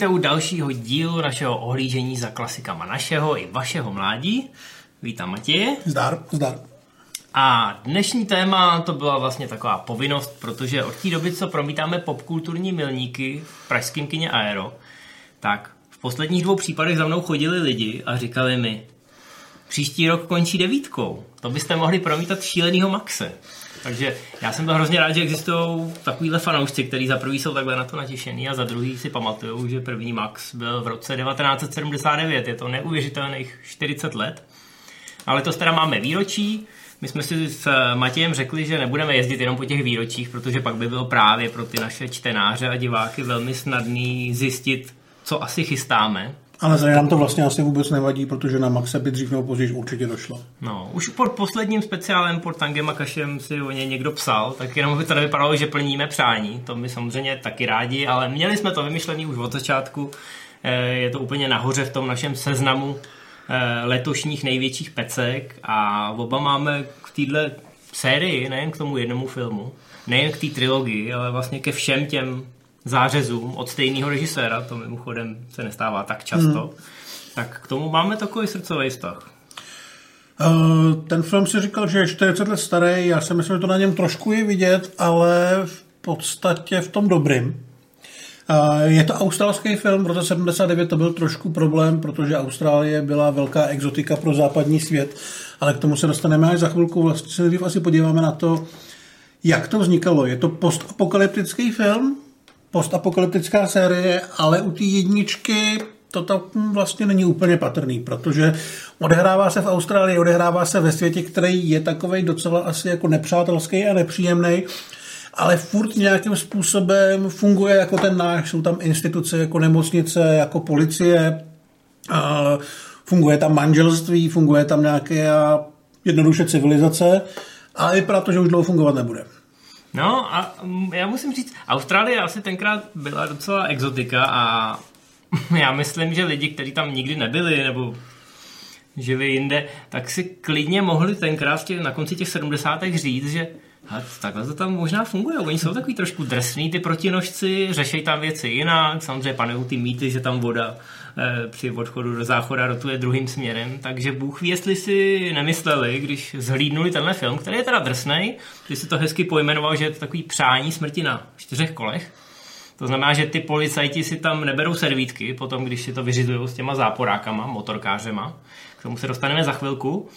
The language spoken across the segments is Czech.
Vítejte u dalšího dílu našeho ohlížení za klasikama našeho i vašeho mládí. Vítám Matěje. Zdar, zdar. A dnešní téma to byla vlastně taková povinnost, protože od té doby, co promítáme popkulturní milníky v pražském kině Aero, tak v posledních dvou případech za mnou chodili lidi a říkali mi, příští rok končí devítkou, to byste mohli promítat šílenýho Maxe. Takže já jsem to hrozně rád, že existují takovýhle fanoušci, kteří za prvý jsou takhle na to natěšený a za druhý si pamatují, že první Max byl v roce 1979. Je to neuvěřitelných 40 let. Ale to teda máme výročí. My jsme si s Matějem řekli, že nebudeme jezdit jenom po těch výročích, protože pak by bylo právě pro ty naše čtenáře a diváky velmi snadný zjistit, co asi chystáme. Ale za nám to vlastně asi vůbec nevadí, protože na Maxe by dřív nebo později určitě došlo. No, už pod posledním speciálem pod Tangem a Kašem si o ně někdo psal, tak jenom by to nevypadalo, že plníme přání. To my samozřejmě taky rádi, ale měli jsme to vymyšlené už od začátku. Eh, je to úplně nahoře v tom našem seznamu eh, letošních největších pecek a oba máme k téhle sérii, nejen k tomu jednomu filmu, nejen k té trilogii, ale vlastně ke všem těm zářezům od stejného režiséra, to mimochodem se nestává tak často, hmm. tak k tomu máme takový srdcový vztah. Uh, ten film si říkal, že je 40 let starý, já si myslím, že to na něm trošku je vidět, ale v podstatě v tom dobrým. Uh, je to australský film, v roce 79 to byl trošku problém, protože Austrálie byla velká exotika pro západní svět, ale k tomu se dostaneme až za chvilku. Vlastně se nejdřív asi podíváme na to, jak to vznikalo. Je to postapokalyptický film, postapokalyptická série, ale u té jedničky to tam vlastně není úplně patrný, protože odehrává se v Austrálii, odehrává se ve světě, který je takový docela asi jako nepřátelský a nepříjemný, ale furt nějakým způsobem funguje jako ten náš, jsou tam instituce jako nemocnice, jako policie, funguje tam manželství, funguje tam nějaké jednoduše civilizace, ale vypadá to, že už dlouho fungovat nebude. No a mm, já musím říct, Austrálie asi tenkrát byla docela exotika a já myslím, že lidi, kteří tam nikdy nebyli nebo žili jinde, tak si klidně mohli tenkrát těch, na konci těch 70. říct, že takhle to tam možná funguje. Oni jsou takový trošku drsný, ty protinožci, řeší tam věci jinak. Samozřejmě panují ty mýty, že tam voda při odchodu do záchoda rotuje druhým směrem, takže Bůh ví, jestli si nemysleli, když zhlídnuli tenhle film, který je teda drsnej, když si to hezky pojmenoval, že je to takový přání smrti na čtyřech kolech, to znamená, že ty policajti si tam neberou servítky, potom když si to vyřizují s těma záporákama, motorkářema, k tomu se dostaneme za chvilku,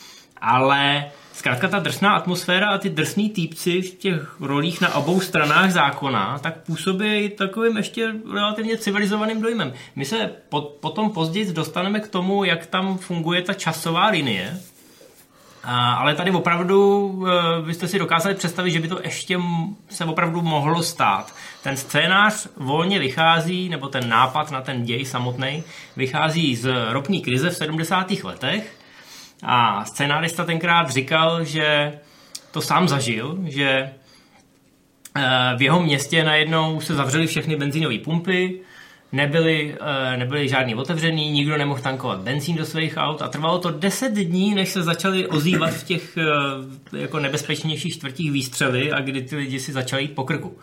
ale zkrátka ta drsná atmosféra a ty drsní týpci v těch rolích na obou stranách zákona, tak působí takovým ještě relativně civilizovaným dojmem. My se po, potom později dostaneme k tomu, jak tam funguje ta časová linie, a, ale tady opravdu byste si dokázali představit, že by to ještě se opravdu mohlo stát. Ten scénář volně vychází, nebo ten nápad na ten děj samotný, vychází z ropní krize v 70. letech, a scénárista tenkrát říkal, že to sám zažil, že eh, v jeho městě najednou se zavřely všechny benzínové pumpy, nebyly, eh, nebyly žádný otevřený, nikdo nemohl tankovat benzín do svých aut a trvalo to 10 dní, než se začali ozývat v těch eh, jako nebezpečnějších čtvrtích výstřely a kdy ty lidi si začali jít po krku.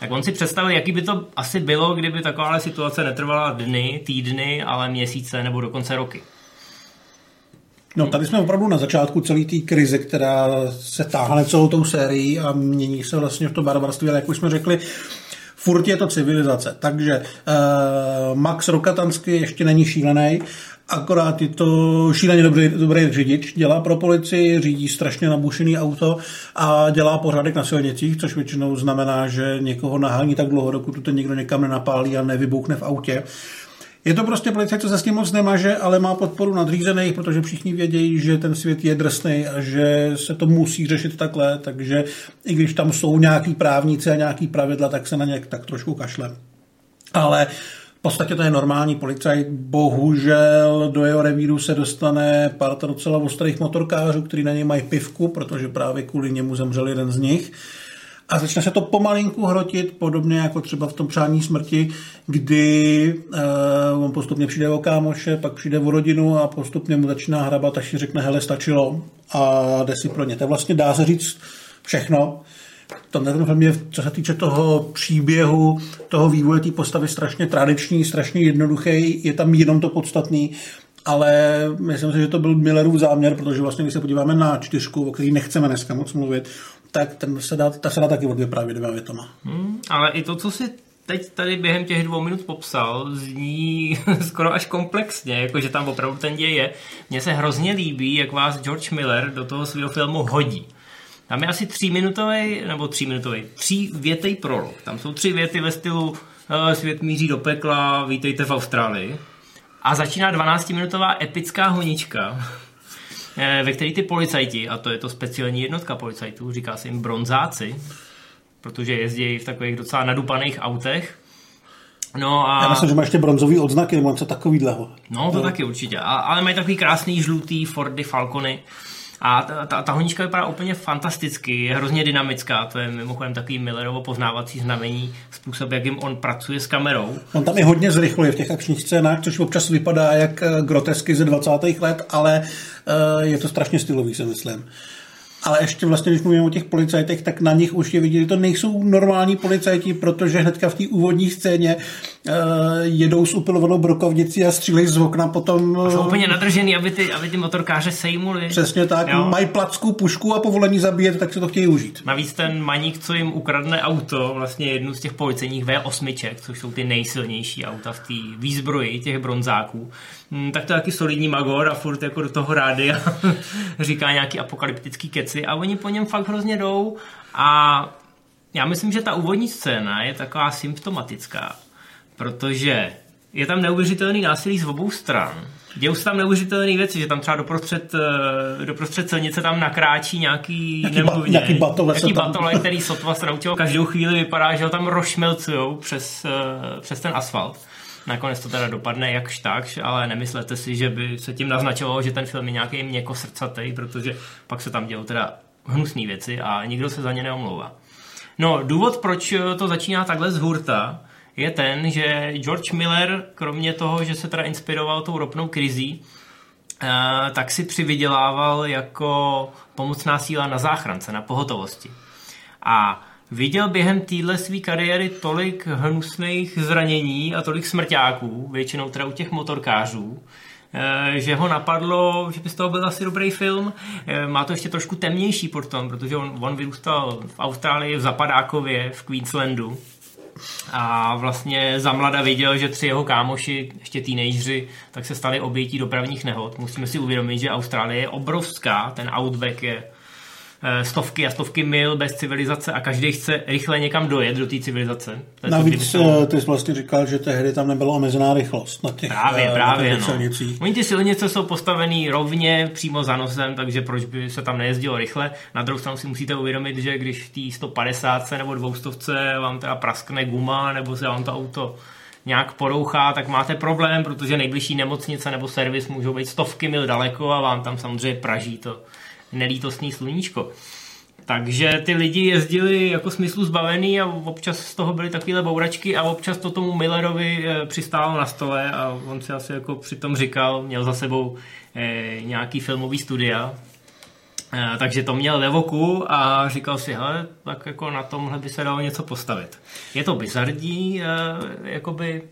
Tak on si představil, jaký by to asi bylo, kdyby taková situace netrvala dny, týdny, ale měsíce nebo dokonce roky. No tady jsme opravdu na začátku celé té krize, která se táhne celou tou sérií a mění se vlastně v to barbarství, ale jak už jsme řekli, furt je to civilizace. Takže uh, Max Rokatansky ještě není šílený, akorát je to šíleně dobrý, dobrý řidič, dělá pro policii, řídí strašně nabušený auto a dělá pořádek na silnicích, což většinou znamená, že někoho nahání tak dlouho, dokud to někdo někam nenapálí a nevybuchne v autě. Je to prostě policajt, co se s tím moc nemaže, ale má podporu nadřízených, protože všichni vědějí, že ten svět je drsný a že se to musí řešit takhle, takže i když tam jsou nějaký právníci a nějaký pravidla, tak se na ně tak trošku kašle. Ale v podstatě to je normální policajt. Bohužel do jeho revíru se dostane parta docela ostrých motorkářů, kteří na něj mají pivku, protože právě kvůli němu zemřel jeden z nich. A začne se to pomalinku hrotit, podobně jako třeba v tom přání smrti, kdy uh, on postupně přijde o kámoše, pak přijde o rodinu a postupně mu začíná hrabat, až si řekne, hele, stačilo a jde si pro ně. To vlastně dá se říct všechno. to ten film je, co se týče toho příběhu, toho vývoje té postavy, strašně tradiční, strašně jednoduchý, je tam jenom to podstatný, ale myslím si, že to byl Millerův záměr, protože vlastně, když se podíváme na čtyřku, o který nechceme dneska moc mluvit, tak ten se dá, ta se dá taky odvyprávět dvěma větama. Hmm, ale i to, co si teď tady během těch dvou minut popsal, zní skoro až komplexně, jakože tam opravdu ten děj je. Mně se hrozně líbí, jak vás George Miller do toho svého filmu hodí. Tam je asi tříminutový, nebo tříminutový, tří větej prolog. Tam jsou tři věty ve stylu svět míří do pekla, vítejte v Austrálii. A začíná 12-minutová epická honička, eh, ve které ty policajti, a to je to speciální jednotka policajtů, říká se jim bronzáci, protože jezdí v takových docela nadupaných autech. No a... Já myslím, že má ještě bronzový odznaky nebo něco takovýhleho. No, to no. taky určitě. A, ale mají takový krásný žlutý Fordy Falcony. A ta, ta, ta honička vypadá úplně fantasticky, je hrozně dynamická, to je mimochodem takový Millerovo poznávací znamení, způsob, jakým on pracuje s kamerou. On tam je hodně zrychluje v těch akčních scénách, což občas vypadá jak eh, grotesky ze 20. let, ale uh, je to strašně stylový, si myslím. Ale ještě vlastně, když mluvíme o těch policajtech, tak na nich už je vidět, že to nejsou normální policajti, protože hnedka v té úvodní scéně jedou s upilovanou brokovnicí a střílejí z okna potom... Uh, jsou úplně nadržený, aby ty, aby ty motorkáře sejmuli. Přesně tak, jo. mají placku, pušku a povolení zabíjet, tak se to chtějí užít. Navíc ten maník, co jim ukradne auto, vlastně jednu z těch policejních V8, což jsou ty nejsilnější auta v té výzbroji těch bronzáků, hm, tak to je taky solidní magor a furt jako do toho rády a říká nějaký apokalyptický keci a oni po něm fakt hrozně jdou a já myslím, že ta úvodní scéna je taková symptomatická, protože je tam neuvěřitelný násilí z obou stran. Dějou se tam neuvěřitelné věci, že tam třeba doprostřed, eh, doprostřed silnice tam nakráčí nějaký, nějaký, ba, nějaký batole, nějaký batole tam... který sotva se naučil. Každou chvíli vypadá, že ho tam rošmelcujou přes, eh, přes ten asfalt. Nakonec to teda dopadne jakž tak, ale nemyslete si, že by se tím naznačovalo, že ten film je nějaký měko srdcatý, protože pak se tam dějou teda hnusné věci a nikdo se za ně neomlouvá. No, důvod, proč to začíná takhle z hurta, je ten, že George Miller, kromě toho, že se teda inspiroval tou ropnou krizí, eh, tak si přivydělával jako pomocná síla na záchrance, na pohotovosti. A viděl během téhle své kariéry tolik hnusných zranění a tolik smrťáků, většinou teda u těch motorkářů, eh, že ho napadlo, že by z toho byl asi dobrý film. Eh, má to ještě trošku temnější potom, protože on, on vyrůstal v Austrálii, v Zapadákově, v Queenslandu. A vlastně za mlada viděl, že tři jeho kámoši, ještě teenageři, tak se stali obětí dopravních nehod. Musíme si uvědomit, že Austrálie je obrovská, ten outback je stovky a stovky mil bez civilizace a každý chce rychle někam dojet do té civilizace. To Navíc to, eh, ty jsi vlastně říkal, že tehdy tam nebyla omezená rychlost na těch, právě, právě, na těch no. silnicích. Oni ty silnice jsou postavený rovně přímo za nosem, takže proč by se tam nejezdilo rychle. Na druhou stranu si musíte uvědomit, že když v té 150 nebo 200 vám teda praskne guma nebo se vám to auto nějak porouchá, tak máte problém, protože nejbližší nemocnice nebo servis můžou být stovky mil daleko a vám tam samozřejmě praží to nelítostný sluníčko. Takže ty lidi jezdili jako smyslu zbavený a občas z toho byly takovéhle bouračky a občas to tomu Millerovi eh, přistálo na stole a on si asi jako přitom říkal, měl za sebou eh, nějaký filmový studia, eh, takže to měl ve voku a říkal si, hele, tak jako na tomhle by se dalo něco postavit. Je to bizardní, jakoby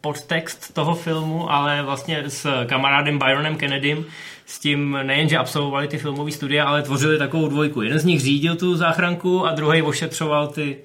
podtext toho filmu, ale vlastně s kamarádem Byronem Kennedym s tím nejenže absolvovali ty filmové studia, ale tvořili takovou dvojku. Jeden z nich řídil tu záchranku a druhý ošetřoval ty,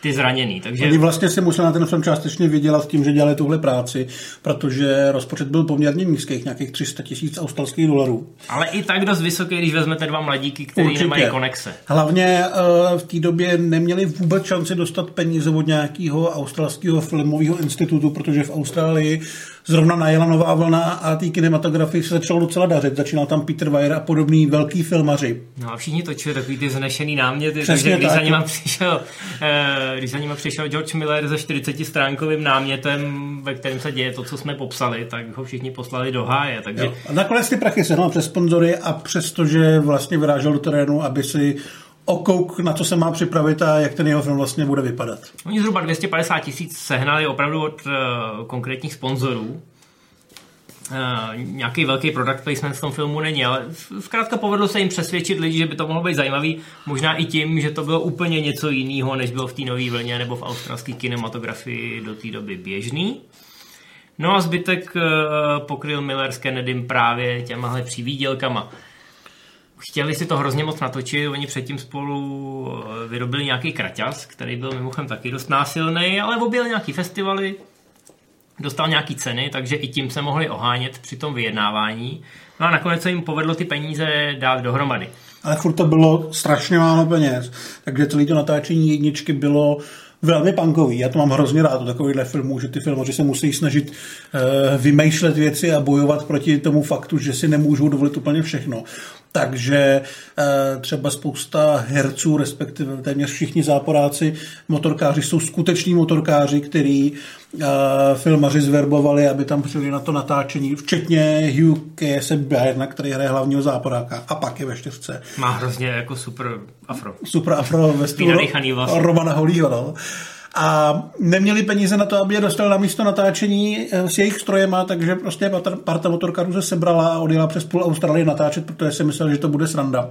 ty zraněný. Takže... Oni vlastně si museli na ten film částečně vydělat tím, že dělali tuhle práci, protože rozpočet byl poměrně nízký, nějakých 300 tisíc australských dolarů. Ale i tak dost vysoký, když vezmete dva mladíky, kteří nemají konexe. Hlavně uh, v té době neměli vůbec šanci dostat peníze od nějakého australského filmového institutu, protože v Austrálii zrovna najela nová vlna a té kinematografii se začalo docela dařit. Začínal tam Peter Weir a podobný velký filmaři. No a všichni točili takový ty znešený náměty, Přesně takže když tak. za nima přišel, eh, když za nima přišel George Miller se 40 stránkovým námětem, ve kterém se děje to, co jsme popsali, tak ho všichni poslali do háje. Takže... Jo. A nakonec ty prachy sehnal přes sponzory a přestože vlastně vyrážel do terénu, aby si okouk, na co se má připravit a jak ten jeho film vlastně bude vypadat. Oni zhruba 250 tisíc sehnali opravdu od uh, konkrétních sponzorů. Uh, nějaký velký product placement v tom filmu není, ale zkrátka povedlo se jim přesvědčit lidi, že by to mohlo být zajímavý, možná i tím, že to bylo úplně něco jiného, než bylo v té nové vlně nebo v australské kinematografii do té doby běžný. No a zbytek uh, pokryl Miller s Kennedym právě těmahle přivídělkama. Chtěli si to hrozně moc natočit, oni předtím spolu vyrobili nějaký kraťas, který byl mimochodem taky dost násilný, ale objel nějaký festivaly, dostal nějaký ceny, takže i tím se mohli ohánět při tom vyjednávání. No a nakonec se jim povedlo ty peníze dát dohromady. Ale furt to bylo strašně málo peněz, takže celé to natáčení jedničky bylo velmi punkový. Já to mám hrozně rád u takovýchhle filmů, že ty filmoři se musí snažit uh, vymýšlet věci a bojovat proti tomu faktu, že si nemůžou dovolit úplně všechno. Takže uh, třeba spousta herců, respektive téměř všichni záporáci, motorkáři jsou skuteční motorkáři, který uh, filmaři zverbovali, aby tam přijeli na to natáčení, včetně Hugh K.S. Byrna, který hraje hlavního záporáka a pak je ve čtyřce. Má hrozně jako super afro. Super afro ve stylu Romana Holího. No a neměli peníze na to, aby je dostali na místo natáčení eh, s jejich strojema, takže prostě parta motorkarů se sebrala a odjela přes půl Austrálie natáčet, protože si myslel, že to bude sranda.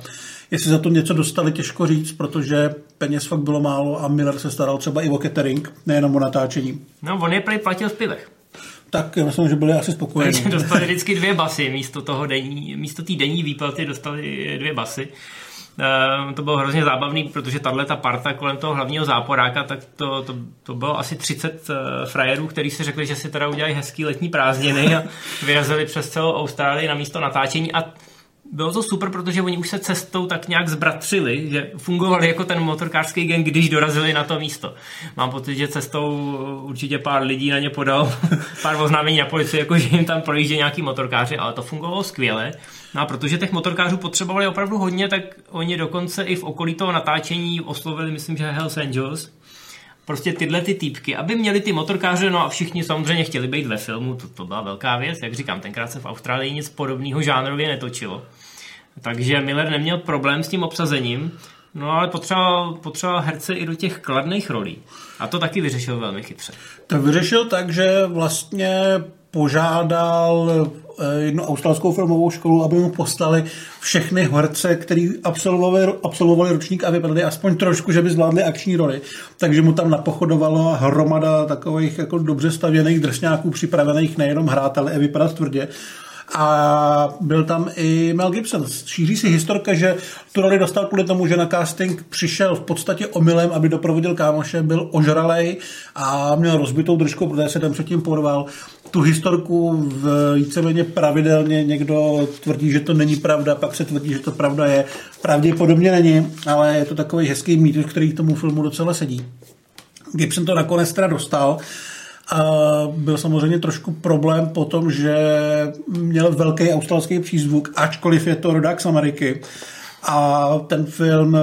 Jestli za to něco dostali, těžko říct, protože peněz fakt bylo málo a Miller se staral třeba i o catering, nejenom o natáčení. No, on je prý platil v pivech. Tak já myslím, že byli asi spokojení. Takže dostali vždycky dvě basy, místo toho denní, místo té denní výplaty dostali dvě basy. Uh, to bylo hrozně zábavný, protože tahle ta parta kolem toho hlavního záporáka, tak to, to, to bylo asi 30 uh, eh, frajerů, kteří si řekli, že si teda udělají hezký letní prázdniny a vyrazili přes celou Austrálii na místo natáčení a bylo to super, protože oni už se cestou tak nějak zbratřili, že fungovali jako ten motorkářský gang, když dorazili na to místo. Mám pocit, že cestou určitě pár lidí na ně podal pár oznámení na policii, jako že jim tam projíždí nějaký motorkáři, ale to fungovalo skvěle. No a protože těch motorkářů potřebovali opravdu hodně, tak oni dokonce i v okolí toho natáčení oslovili, myslím, že Hells Angels, prostě tyhle ty týpky, aby měli ty motorkáře, no a všichni samozřejmě chtěli být ve filmu, to, to byla velká věc, jak říkám, tenkrát se v Austrálii nic podobného žánrově netočilo. Takže Miller neměl problém s tím obsazením, no ale potřeboval, potřeboval herce i do těch kladných rolí. A to taky vyřešil velmi chytře. To vyřešil tak, že vlastně požádal jednu australskou filmovou školu, aby mu poslali všechny herce, který absolvovali, absolvovali ročník a vypadali aspoň trošku, že by zvládli akční roli. Takže mu tam napochodovala hromada takových jako dobře stavěných drsňáků, připravených nejenom hrát, ale i vypadat tvrdě a byl tam i Mel Gibson. Šíří si historka, že tu roli dostal kvůli tomu, že na casting přišel v podstatě omylem, aby doprovodil kámoše, byl ožralej a měl rozbitou držku, protože se tam předtím porval. Tu historku v víceméně pravidelně někdo tvrdí, že to není pravda, pak se tvrdí, že to pravda je. Pravděpodobně není, ale je to takový hezký mýtus, který tomu filmu docela sedí. Gibson to nakonec teda dostal a byl samozřejmě trošku problém po tom, že měl velký australský přízvuk, ačkoliv je to rodák z Ameriky. A ten film,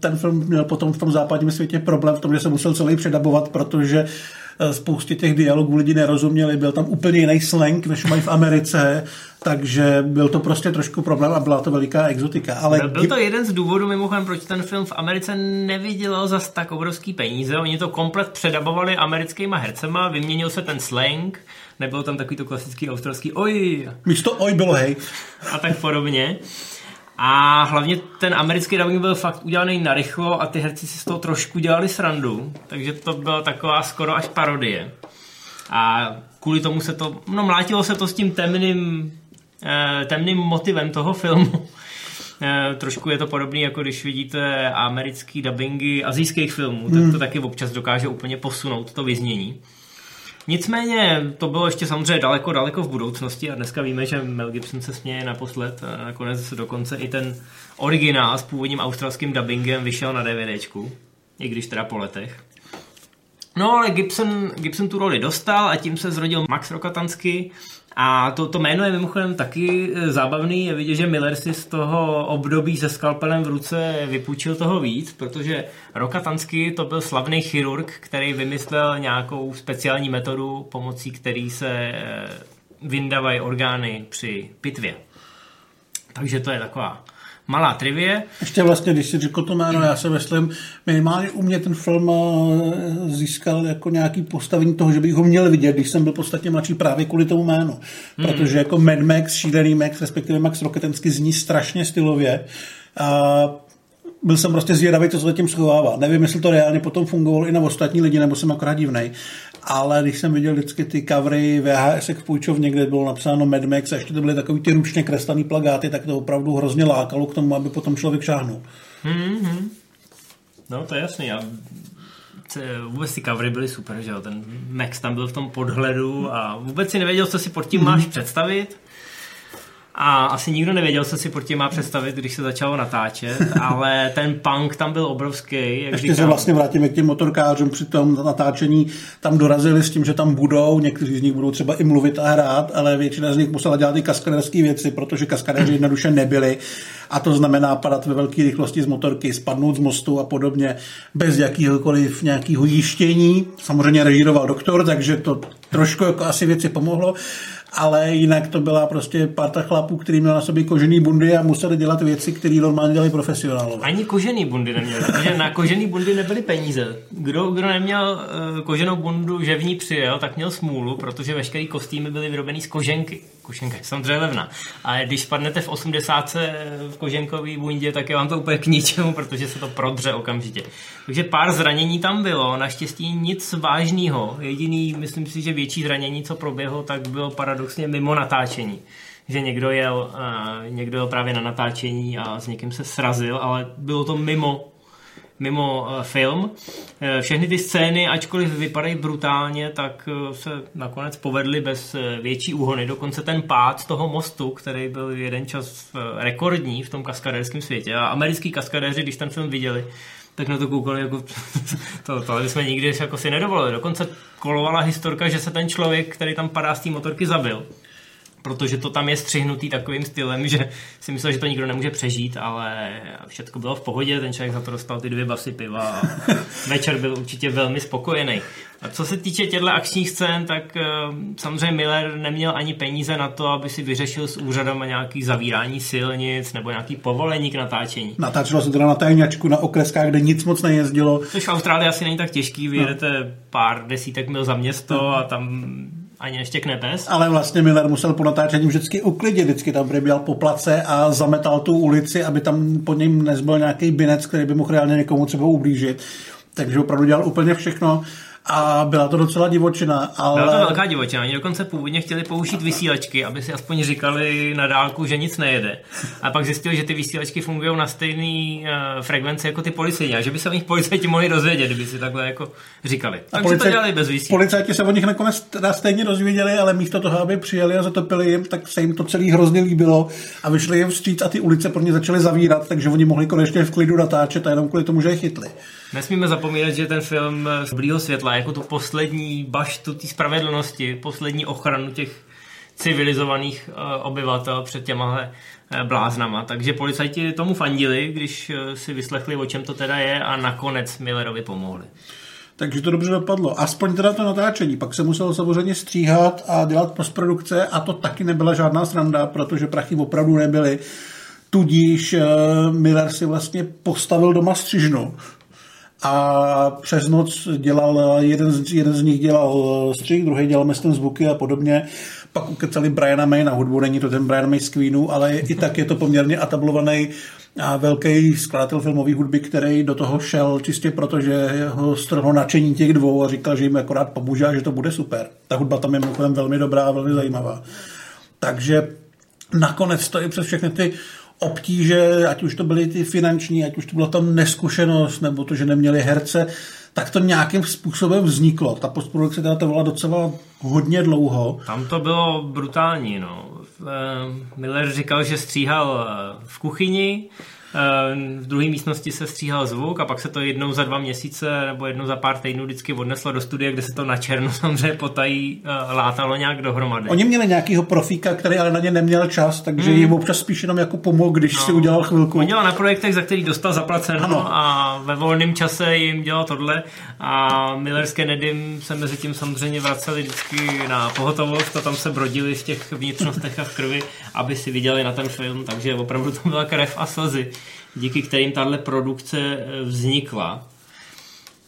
ten film měl potom v tom západním světě problém v tom, že se musel celý předabovat, protože spoustě těch dialogů lidi nerozuměli, byl tam úplně jiný slang, než mají v Americe, takže byl to prostě trošku problém a byla to veliká exotika. Ale byl, byl to jeden z důvodů, mimochodem, proč ten film v Americe nevydělal za tak obrovský peníze. Oni to komplet předabovali americkýma hercema, vyměnil se ten slang, nebyl tam takový to klasický australský oj. Místo oj bylo hej. A tak podobně. A hlavně ten americký dubbing byl fakt udělaný narychlo a ty herci si z toho trošku dělali srandu, takže to byla taková skoro až parodie. A kvůli tomu se to, no mlátilo se to s tím temným, eh, temným motivem toho filmu. Eh, trošku je to podobné, jako když vidíte americký dubbingy azijských filmů, tak to hmm. taky občas dokáže úplně posunout to vyznění. Nicméně to bylo ještě samozřejmě daleko, daleko v budoucnosti a dneska víme, že Mel Gibson se směje naposled a nakonec dokonce i ten originál s původním australským dubbingem vyšel na DVDčku, i když teda po letech. No ale Gibson, Gibson tu roli dostal a tím se zrodil Max Rokatansky, a to, to jméno je mimochodem taky e, zábavný, je vidět, že Miller si z toho období se skalpelem v ruce vypůjčil toho víc, protože Rokatansky to byl slavný chirurg, který vymyslel nějakou speciální metodu, pomocí který se e, vyndávají orgány při pitvě. Takže to je taková malá trivie. Ještě vlastně, když si řekl to jméno, já se myslím, minimálně u mě ten film eh, získal jako nějaký postavení toho, že bych ho měl vidět, když jsem byl podstatně mladší právě kvůli tomu jménu. Hmm. Protože jako Mad Max, šílený Max, respektive Max Rocketensky zní strašně stylově. A byl jsem prostě zvědavý, co se zatím schovává. Nevím, jestli to reálně potom fungovalo i na ostatní lidi, nebo jsem akorát divnej. Ale když jsem viděl vždycky ty covery VHS půjčovně, kde bylo napsáno Mad Max a ještě to byly takový ty ručně kreslený plagáty, tak to opravdu hrozně lákalo k tomu, aby potom člověk šáhnul. Mm-hmm. No, to je jasný. A vůbec ty covery byly super, že jo? Ten Max tam byl v tom podhledu a vůbec si nevěděl, co si pod tím mm-hmm. máš představit. A asi nikdo nevěděl, co si pod tím má představit, když se začalo natáčet, ale ten punk tam byl obrovský. Jak Ještě říkám. se vlastně vrátíme k těm motorkářům při tom natáčení. Tam dorazili s tím, že tam budou, někteří z nich budou třeba i mluvit a hrát, ale většina z nich musela dělat i kaskaderské věci, protože kaskadeři jednoduše nebyli. A to znamená padat ve velké rychlosti z motorky, spadnout z mostu a podobně, bez jakýhokoliv nějakého jištění. Samozřejmě režíroval doktor, takže to trošku jako asi věci pomohlo ale jinak to byla prostě parta chlapů, který měl na sobě kožený bundy a museli dělat věci, které normálně dělali profesionálové. Ani kožený bundy neměli, protože na kožený bundy nebyly peníze. Kdo, kdo neměl uh, koženou bundu, že v ní přijel, tak měl smůlu, protože veškeré kostýmy byly vyrobený z koženky. Koženka je samozřejmě levná. A když spadnete v 80 v koženkové bundě, tak je vám to úplně k ničemu, protože se to prodře okamžitě. Takže pár zranění tam bylo, naštěstí nic vážného. Jediný, myslím si, že větší zranění, co proběhlo, tak bylo paradoxně mimo natáčení že někdo jel, uh, někdo jel právě na natáčení a s někým se srazil, ale bylo to mimo mimo uh, film. Uh, všechny ty scény, ačkoliv vypadají brutálně, tak uh, se nakonec povedly bez větší úhony. Dokonce ten pád toho mostu, který byl jeden čas rekordní v tom kaskadérském světě. A americký kaskadéři, když ten film viděli, tak na to koukali jako to, to jsme nikdy jako si nedovolili. Dokonce kolovala historka, že se ten člověk, který tam padá z té motorky, zabil protože to tam je střihnutý takovým stylem, že si myslel, že to nikdo nemůže přežít, ale všechno bylo v pohodě, ten člověk za to dostal ty dvě basy piva a večer byl určitě velmi spokojený. A co se týče těchto akčních scén, tak uh, samozřejmě Miller neměl ani peníze na to, aby si vyřešil s úřadem nějaký zavírání silnic nebo nějaký povolení k natáčení. Natáčelo se teda na tajňačku na okreskách, kde nic moc nejezdilo. Což v Austrálii asi není tak těžký, vyjedete no. pár desítek mil za město no. a tam ani neštěkne pes. Ale vlastně Miller musel po natáčení vždycky uklidit, vždycky tam přiběl po place a zametal tu ulici, aby tam po něm nezbyl nějaký binec, který by mohl reálně někomu třeba ublížit. Takže opravdu dělal úplně všechno a byla to docela divočina. Ale... Byla to velká divočina. Oni dokonce původně chtěli použít vysílačky, aby si aspoň říkali na dálku, že nic nejede. A pak zjistili, že ty vysílačky fungují na stejné uh, frekvenci jako ty policejní a že by se o nich policajti mohli dozvědět, kdyby si takhle jako říkali. Takže policaj... to dělali bez vysílačky. Policajti se o nich nakonec teda stejně dozvěděli, ale místo toho, aby přijeli a zatopili jim, tak se jim to celý hrozně líbilo a vyšli jim vstříc a ty ulice pro ně začaly zavírat, takže oni mohli konečně v klidu natáčet a jenom kvůli tomu, že je chytli. Nesmíme zapomínat, že ten film z blího světla jako tu poslední baštu té spravedlnosti, poslední ochranu těch civilizovaných uh, obyvatel před těma uh, bláznama. Takže policajti tomu fandili, když uh, si vyslechli, o čem to teda je a nakonec Millerovi pomohli. Takže to dobře dopadlo. Aspoň teda to natáčení. Pak se muselo samozřejmě stříhat a dělat postprodukce a to taky nebyla žádná sranda, protože prachy opravdu nebyly. Tudíž Miller si vlastně postavil doma střižnu, a přes noc dělal, jeden z, jeden z nich dělal střih, druhý dělal Meston zvuky a podobně. Pak ukecali Briana May na hudbu, není to ten Brian May z Queenu, ale i tak je to poměrně atablovaný a velký skladatel filmové hudby, který do toho šel čistě proto, že ho strhlo nadšení těch dvou a říkal, že jim akorát pomůže a že to bude super. Ta hudba tam je mimochodem velmi dobrá a velmi zajímavá. Takže nakonec to i přes všechny ty obtíže, ať už to byly ty finanční, ať už to byla tam neskušenost, nebo to, že neměli herce, tak to nějakým způsobem vzniklo. Ta postprodukce teda trvala docela hodně dlouho. Tam to bylo brutální, no. Eh, Miller říkal, že stříhal eh, v kuchyni, v druhé místnosti se stříhal zvuk a pak se to jednou za dva měsíce nebo jednou za pár týdnů vždycky odneslo do studie, kde se to na černo samozřejmě potají eh, látalo nějak dohromady. Oni měli nějakýho profíka, který ale na ně neměl čas, takže hmm. jim občas spíš jenom jako pomohl, když no. si udělal chvilku. On dělal na projektech, za který dostal zaplaceno ano. a ve volném čase jim dělal tohle a Miller s Kennedym se mezi tím samozřejmě vraceli vždycky na pohotovost a tam se brodili v těch vnitřnostech a v krvi, aby si viděli na ten film, takže opravdu to byla krev a slzy díky kterým tahle produkce eh, vznikla.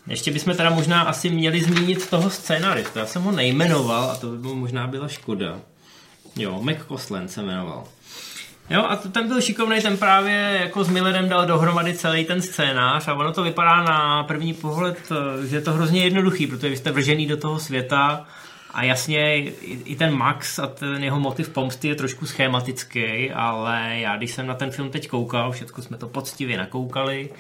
Ještě bychom teda možná asi měli zmínit toho scénaristu. Já jsem ho nejmenoval a to by bylo možná byla škoda. Jo, McCoslen se jmenoval. Jo, a ten byl šikovný, ten právě jako s Millerem dal dohromady celý ten scénář a ono to vypadá na první pohled, eh, že je to hrozně jednoduchý, protože vy jste vržený do toho světa a jasně i ten Max a ten jeho motiv pomsty je trošku schematický, ale já když jsem na ten film teď koukal, všechno jsme to poctivě nakoukali,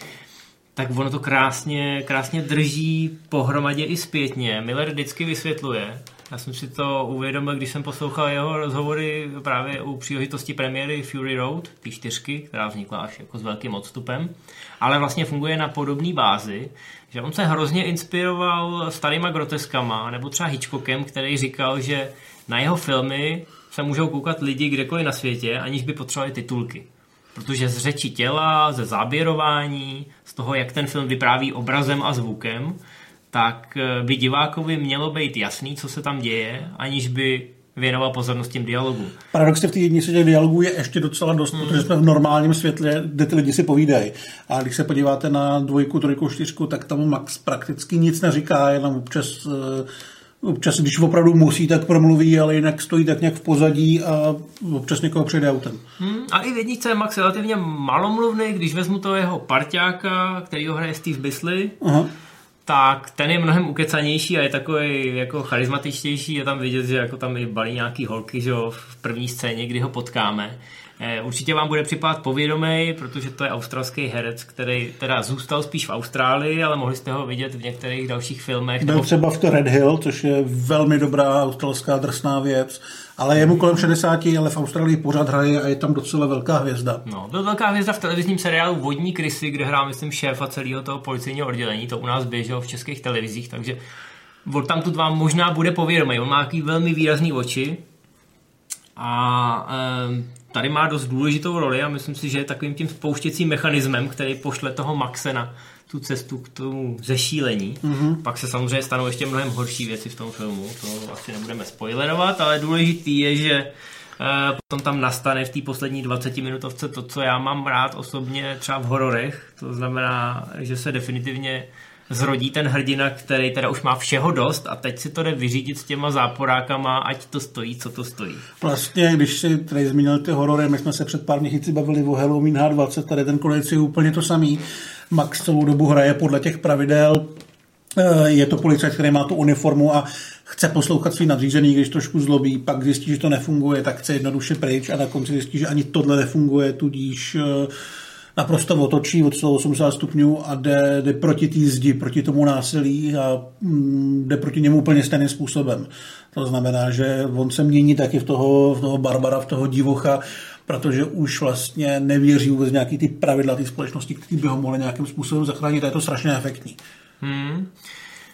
tak ono to krásně, krásně drží pohromadě i zpětně. Miller vždycky vysvětluje. Já jsem si to uvědomil, když jsem poslouchal jeho rozhovory právě u příležitosti premiéry Fury Road, ty čtyřky, která vznikla až jako s velkým odstupem, ale vlastně funguje na podobné bázi, že on se hrozně inspiroval starýma groteskama, nebo třeba Hitchcockem, který říkal, že na jeho filmy se můžou koukat lidi kdekoliv na světě, aniž by potřebovali titulky. Protože z řeči těla, ze záběrování, z toho, jak ten film vypráví obrazem a zvukem, tak by divákovi mělo být jasný, co se tam děje, aniž by věnoval pozornost tím dialogu. Paradoxně v té jednici těch dialogů je ještě docela dost, hmm. protože jsme v normálním světle, kde ty lidi si povídají. A když se podíváte na dvojku, trojku, čtyřku, tak tam Max prakticky nic neříká, jenom občas eh, Občas, když opravdu musí, tak promluví, ale jinak stojí tak nějak v pozadí a občas někoho přejde autem. Hmm, a i v jedničce je Max relativně malomluvný, když vezmu to jeho parťáka, který ho hraje Steve Bisley, Aha tak ten je mnohem ukecanější a je takový jako charismatičtější. Je tam vidět, že jako tam i balí nějaký holky že jo, v první scéně, kdy ho potkáme. Eh, určitě vám bude připadat povědomý, protože to je australský herec, který teda zůstal spíš v Austrálii, ale mohli jste ho vidět v některých dalších filmech. Byl třeba v to Red Hill, což je velmi dobrá australská drsná věc, ale je mu kolem 60, ale v Austrálii pořád hraje a je tam docela velká hvězda. No, byl velká hvězda v televizním seriálu Vodní krysy, kde hrál, myslím, šéfa celého toho policejního oddělení. To u nás běželo v českých televizích, takže od tam tu vám možná bude povědomý. On má takový velmi výrazný oči a e, tady má dost důležitou roli a myslím si, že je takovým tím spouštěcím mechanismem, který pošle toho Maxe na tu cestu k tomu zešílení. Mm-hmm. Pak se samozřejmě stanou ještě mnohem horší věci v tom filmu, to asi nebudeme spoilerovat, ale důležitý je, že e, potom tam nastane v té poslední 20 minutovce to, co já mám rád osobně třeba v hororech, to znamená, že se definitivně zrodí ten hrdina, který teda už má všeho dost a teď si to jde vyřídit s těma záporákama, ať to stojí, co to stojí. Vlastně, když si tady zmínil ty horory, my jsme se před pár měsíci bavili o Halloween H20, tady ten konec je úplně to samý. Max celou dobu hraje podle těch pravidel, eh, je to policajt, který má tu uniformu a chce poslouchat svý nadřízený, když trošku zlobí, pak zjistí, že to nefunguje, tak chce jednoduše pryč a na konci zjistí, že ani tohle nefunguje, tudíž uh, naprosto otočí od 180 stupňů a jde, jde proti té zdi, proti tomu násilí a mm, jde proti němu úplně stejným způsobem. To znamená, že on se mění taky v toho, v toho Barbara, v toho divocha, protože už vlastně nevěří vůbec nějaký ty pravidla té společnosti, které by ho mohly nějakým způsobem zachránit a je to strašně efektní. Hmm.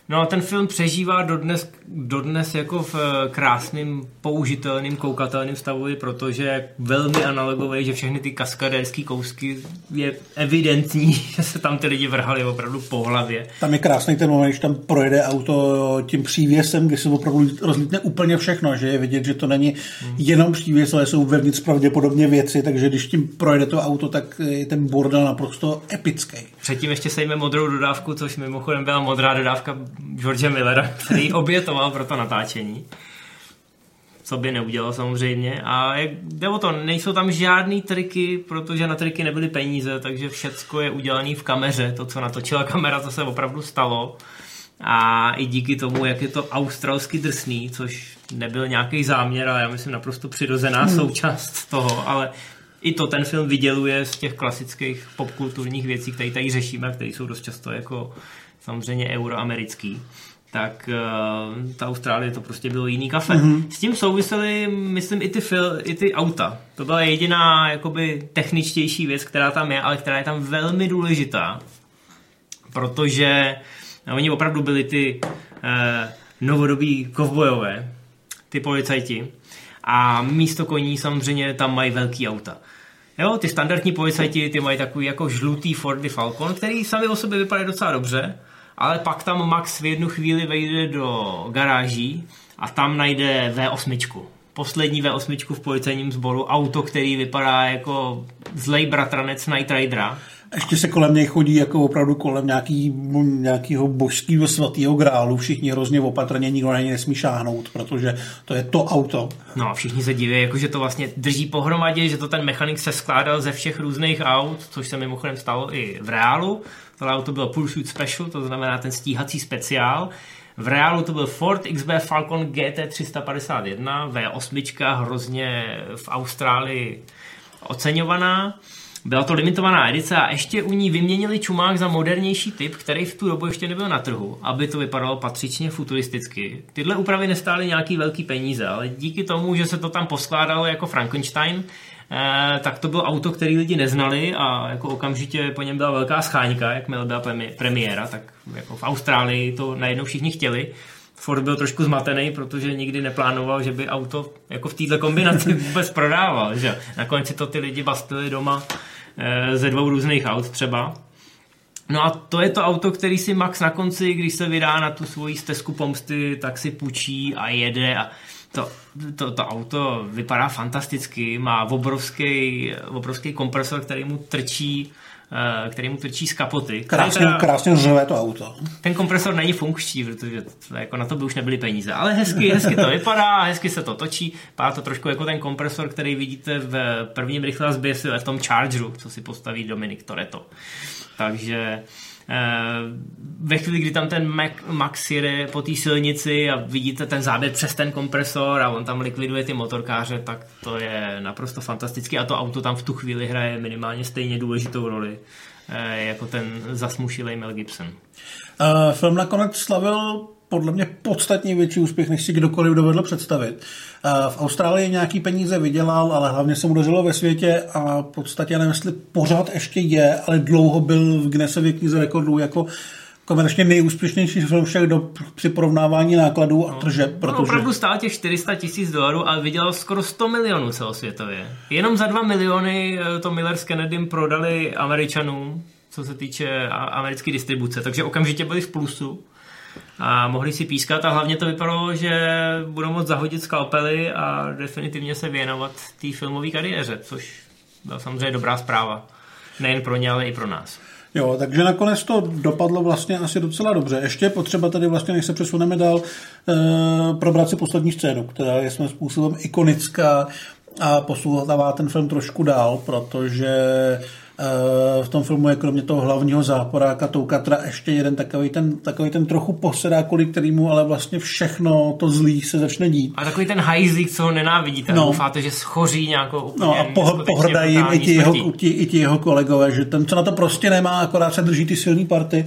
No a ten film přežívá dodnes, dodnes jako v eh, krásným, použitelným, koukatelným stavu, protože je velmi analogový, že všechny ty kaskadérské kousky je evidentní, že se tam ty lidi vrhali opravdu po hlavě. Tam je krásný ten moment, když tam projede auto tím přívěsem, kdy se opravdu rozlítne úplně všechno, že je vidět, že to není hmm. jenom přívěs, ale jsou vevnitř pravděpodobně věci, takže když tím projede to auto, tak je ten bordel naprosto epický. Předtím ještě sejme modrou dodávku, což mimochodem byla modrá dodávka George Millera, který obětoval pro to natáčení. Co by neudělal samozřejmě. A jak jde o to, nejsou tam žádný triky, protože na triky nebyly peníze, takže všecko je udělané v kameře. To, co natočila kamera, to se opravdu stalo. A i díky tomu, jak je to australsky drsný, což nebyl nějaký záměr, ale já myslím naprosto přirozená hmm. součást toho, ale i to ten film vyděluje z těch klasických popkulturních věcí, které tady řešíme, které jsou dost často jako samozřejmě euroamerický, tak uh, ta Austrálie to prostě bylo jiný kafe. Mm-hmm. S tím souvisely, myslím, i ty, fil, i ty auta. To byla jediná jakoby techničtější věc, která tam je, ale která je tam velmi důležitá, protože no, oni opravdu byli ty uh, novodobí kovbojové, ty policajti, a místo koní samozřejmě tam mají velký auta. Jo, ty standardní policajti, ty mají takový jako žlutý Fordy Falcon, který sami o sobě vypadají docela dobře, ale pak tam Max v jednu chvíli vejde do garáží a tam najde V8. Poslední V8 v policejním sboru, auto, který vypadá jako zlej bratranec Night Ridera. Ještě se kolem něj chodí jako opravdu kolem nějaký, nějakého božského svatého grálu. Všichni hrozně opatrně, nikdo na něj nesmí šáhnout, protože to je to auto. No a všichni se diví, jako že to vlastně drží pohromadě, že to ten mechanik se skládal ze všech různých aut, což se mimochodem stalo i v reálu. To auto bylo Pursuit Special, to znamená ten stíhací speciál. V reálu to byl Ford XB Falcon GT351, V8, hrozně v Austrálii oceňovaná. Byla to limitovaná edice a ještě u ní vyměnili čumák za modernější typ, který v tu dobu ještě nebyl na trhu, aby to vypadalo patřičně futuristicky. Tyhle úpravy nestály nějaký velký peníze, ale díky tomu, že se to tam poskládalo jako Frankenstein, eh, tak to bylo auto, který lidi neznali a jako okamžitě po něm byla velká scháňka, jakmile byla premiéra, tak jako v Austrálii to najednou všichni chtěli. Ford byl trošku zmatený, protože nikdy neplánoval, že by auto jako v této kombinaci vůbec prodával. Že? Nakonec si to ty lidi bastili doma ze dvou různých aut třeba. No a to je to auto, který si Max na konci, když se vydá na tu svoji stezku pomsty, tak si půjčí a jede a to, to, to auto vypadá fantasticky, má obrovský, obrovský kompresor, který mu trčí Eh, který mu trčí z kapoty. Krásně, teda, krásně řve to auto. Ten kompresor není funkční, protože to, jako na to by už nebyly peníze, ale hezky, hezky to vypadá, hezky se to točí, vypadá to trošku jako ten kompresor, který vidíte v prvním rychlé zběsi v tom Chargeru, co si postaví Dominik Toretto. Takže Eh, ve chvíli, kdy tam ten Mac, Max jede po té silnici a vidíte ten záběr přes ten kompresor a on tam likviduje ty motorkáře, tak to je naprosto fantastické a to auto tam v tu chvíli hraje minimálně stejně důležitou roli eh, jako ten zasmušilý Mel Gibson. Uh, film nakonec slavil podle mě podstatně větší úspěch, než si kdokoliv dovedl představit. V Austrálii nějaký peníze vydělal, ale hlavně se mu dařilo ve světě a v podstatě nevím, jestli pořád ještě je, ale dlouho byl v Guinnessově knize rekordů jako komerčně nejúspěšnější film všech do, při porovnávání nákladů a tržeb. No, protože... Opravdu stál těch 400 tisíc dolarů, ale vydělal skoro 100 milionů celosvětově. Jenom za 2 miliony eh, to Miller s Kennedym prodali Američanům, co se týče americké distribuce, takže okamžitě byli v plusu a mohli si pískat a hlavně to vypadalo, že budou moct zahodit skalpely a definitivně se věnovat té filmové kariéře, což byla samozřejmě dobrá zpráva. Nejen pro ně, ale i pro nás. Jo, takže nakonec to dopadlo vlastně asi docela dobře. Ještě je potřeba tady vlastně, než se přesuneme dál, e, probrat si poslední scénu, která je svým způsobem ikonická a posouvá ten film trošku dál, protože v tom filmu je kromě toho hlavního záporáka Toukatra ještě jeden takový ten, takový ten trochu posedák, kvůli kterýmu ale vlastně všechno to zlý se začne dít. A takový ten hajzlík, co ho nenávidíte. No. Doufáte, že schoří nějakou úplně No a po, pohrdají jim i ti, jeho, ti, i ti jeho kolegové, že ten, co na to prostě nemá, akorát se drží ty silný party.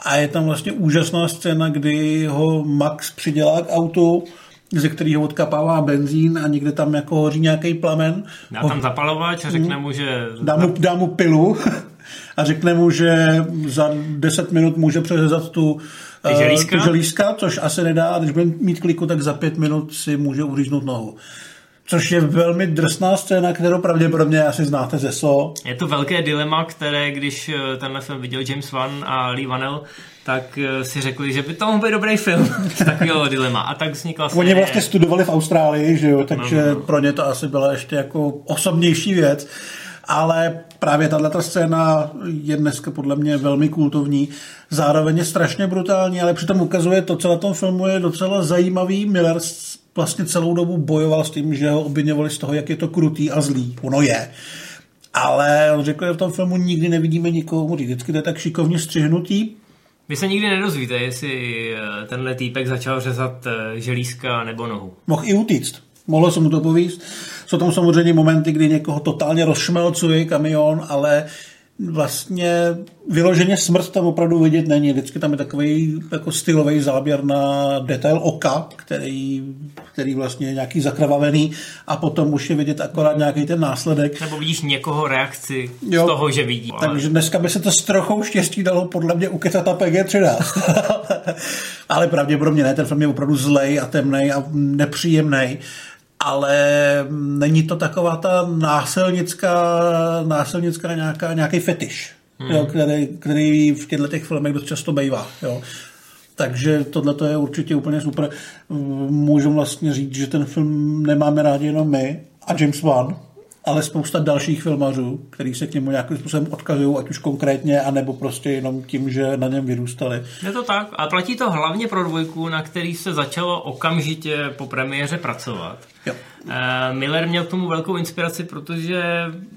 A je tam vlastně úžasná scéna, kdy ho Max přidělá k autu, ze kterého odkapává benzín a někde tam jako hoří nějaký plamen. Dá tam zapalovač a řekne mu, že... Dá mu, dá mu pilu a řekne mu, že za 10 minut může přeřezat tu ty želízka? Uh, želízka, což asi nedá, a když bude mít kliku, tak za pět minut si může uříznout nohu. Což je velmi drsná scéna, kterou pravděpodobně asi znáte ze So. Je to velké dilema, které když eh, tenhle film viděl James Wan a Lee Vanell, tak eh, si řekli, že by to mohl být dobrý film takového dilema. A tak vznikla série. Oni vlastně studovali v Austrálii, že jo, takže no, no, no. pro ně to asi byla ještě jako osobnější věc. Ale právě tato scéna je dneska podle mě velmi kultovní. Zároveň je strašně brutální, ale přitom ukazuje to, co na tom filmu je docela zajímavý. Miller vlastně celou dobu bojoval s tím, že ho obvinovali z toho, jak je to krutý a zlý. Ono je. Ale on řekl, že v tom filmu nikdy nevidíme nikomu říct. Vždycky to je tak šikovně střihnutý, vy se nikdy nedozvíte, jestli eh, tenhle týpek začal řezat eh, želízka nebo nohu. Mohl i utíct. Mohlo se mu to povíst. Jsou tam samozřejmě momenty, kdy někoho totálně rozšmelcuje kamion, ale vlastně vyloženě smrt tam opravdu vidět není. Vždycky tam je takový jako stylový záběr na detail oka, který, který vlastně je nějaký zakrvavený a potom už je vidět akorát nějaký ten následek. Nebo vidíš někoho reakci jo, z toho, že vidí. Takže dneska by se to s trochou štěstí dalo podle mě ukecat na PG-13. ale pravděpodobně ne, ten film je opravdu zlej a temný a nepříjemný ale není to taková ta násilnická, násilnická nějaká, nějaký fetiš, hmm. jo, který, který v těchto těch filmech dost často bývá. Jo. Takže tohle je určitě úplně super. Můžu vlastně říct, že ten film nemáme rádi jenom my a James Wan, ale spousta dalších filmařů, kteří se k němu nějakým způsobem odkazují, ať už konkrétně, anebo prostě jenom tím, že na něm vyrůstali. Je to tak. A platí to hlavně pro dvojku, na který se začalo okamžitě po premiéře pracovat. Jo. Uh, Miller měl k tomu velkou inspiraci, protože